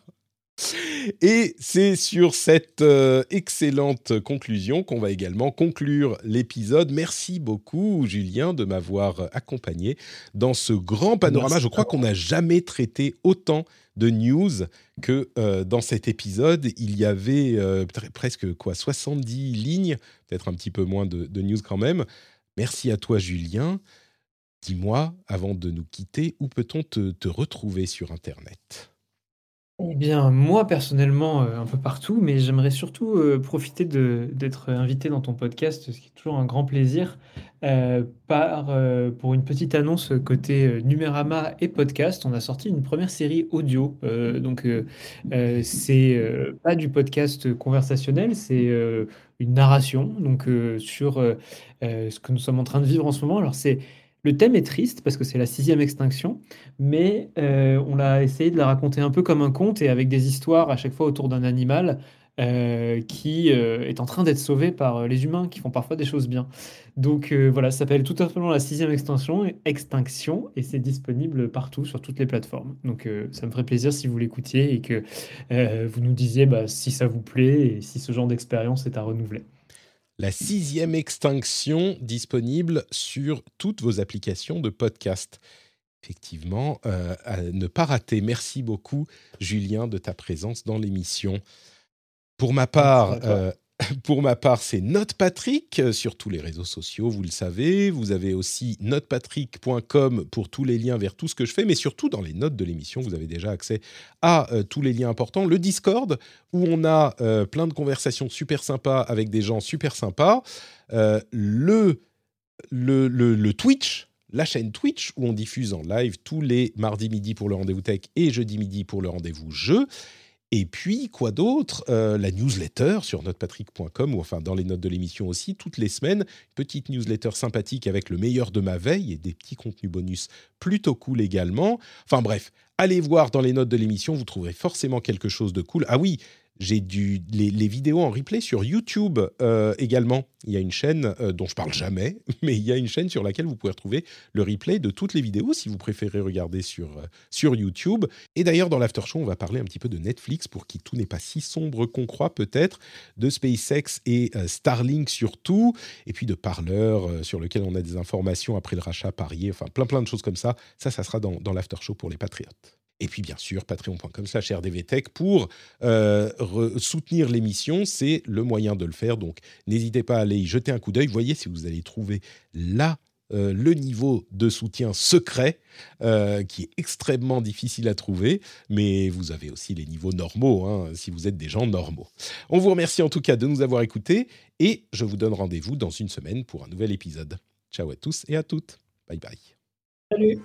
Et c'est sur cette euh, excellente conclusion qu'on va également conclure l'épisode. Merci beaucoup, Julien, de m'avoir accompagné dans ce grand panorama. Merci. Je crois qu'on n'a jamais traité autant de news que euh, dans cet épisode. Il y avait euh, pre- presque quoi 70 lignes, peut-être un petit peu moins de, de news quand même. Merci à toi, Julien. Dis-moi, avant de nous quitter, où peut-on te- te retrouver sur Internet? Eh bien, moi personnellement, euh, un peu partout, mais j'aimerais surtout euh, profiter d'être invité dans ton podcast, ce qui est toujours un grand plaisir, euh, par, pour une petite annonce côté Numérama et podcast. On a sorti une première série audio, donc c'est pas du podcast conversationnel, c'est une narration, donc sur ce que nous sommes en train de vivre en ce moment. Alors c'est le thème est triste parce que c'est la sixième extinction mais euh, on l'a essayé de la raconter un peu comme un conte et avec des histoires à chaque fois autour d'un animal euh, qui euh, est en train d'être sauvé par les humains qui font parfois des choses bien. Donc voilà, ça s'appelle tout simplement la sixième extinction, extinction et c'est disponible partout sur toutes les plateformes. Donc ça me ferait plaisir si vous l'écoutiez et que vous nous disiez bah, si ça vous plaît et si ce genre d'expérience est à renouveler. La sixième extinction disponible sur toutes vos applications de podcast. Effectivement, euh, à ne pas rater. Merci beaucoup, Julien, de ta présence dans l'émission. Pour ma part, euh, pour ma part, c'est Note Patrick euh, sur tous les réseaux sociaux, vous le savez. Vous avez aussi notepatrick.com pour tous les liens vers tout ce que je fais, mais surtout dans les notes de l'émission, vous avez déjà accès à euh, tous les liens importants. Le Discord, où on a euh, plein de conversations super sympas avec des gens super sympas. Le, le Twitch, la chaîne Twitch, où on diffuse en live tous les mardis midi pour le rendez-vous tech et jeudi midi pour le rendez-vous jeu. Et puis, quoi d'autre Euh, La newsletter sur notepatrick.com ou enfin dans les notes de l'émission aussi, toutes les semaines, petite newsletter sympathique avec le meilleur de ma veille et des petits contenus bonus plutôt cool également. Enfin bref, allez voir dans les notes de l'émission, vous trouverez forcément quelque chose de cool. Ah oui, j'ai du, les, vidéos en replay sur YouTube euh, également. Il y a une chaîne euh, dont je parle jamais, mais il y a une chaîne sur laquelle vous pouvez retrouver le replay de toutes les vidéos si vous préférez regarder sur, euh, sur YouTube. Et d'ailleurs, dans l'after show, on va parler un petit peu de Netflix pour qui tout n'est pas si sombre qu'on croit peut-être, de SpaceX et Starlink surtout, et puis de Parler euh, sur lequel on a des informations après le rachat parier, enfin plein plein de choses comme ça. Ça, ça sera dans, dans l'after show pour les patriotes. Et puis bien sûr, patreon.com slash rdvtech pour euh, soutenir l'émission, c'est le moyen de le faire. Donc n'hésitez pas à aller y jeter un coup d'œil. Voyez si vous allez trouver là euh, le niveau de soutien secret euh, qui est extrêmement difficile à trouver, mais vous avez aussi les niveaux normaux hein, si vous êtes des gens normaux. On vous remercie en tout cas de nous avoir écoutés et je vous donne rendez-vous dans une semaine pour un nouvel épisode. Ciao à tous et à toutes. Bye bye. Salut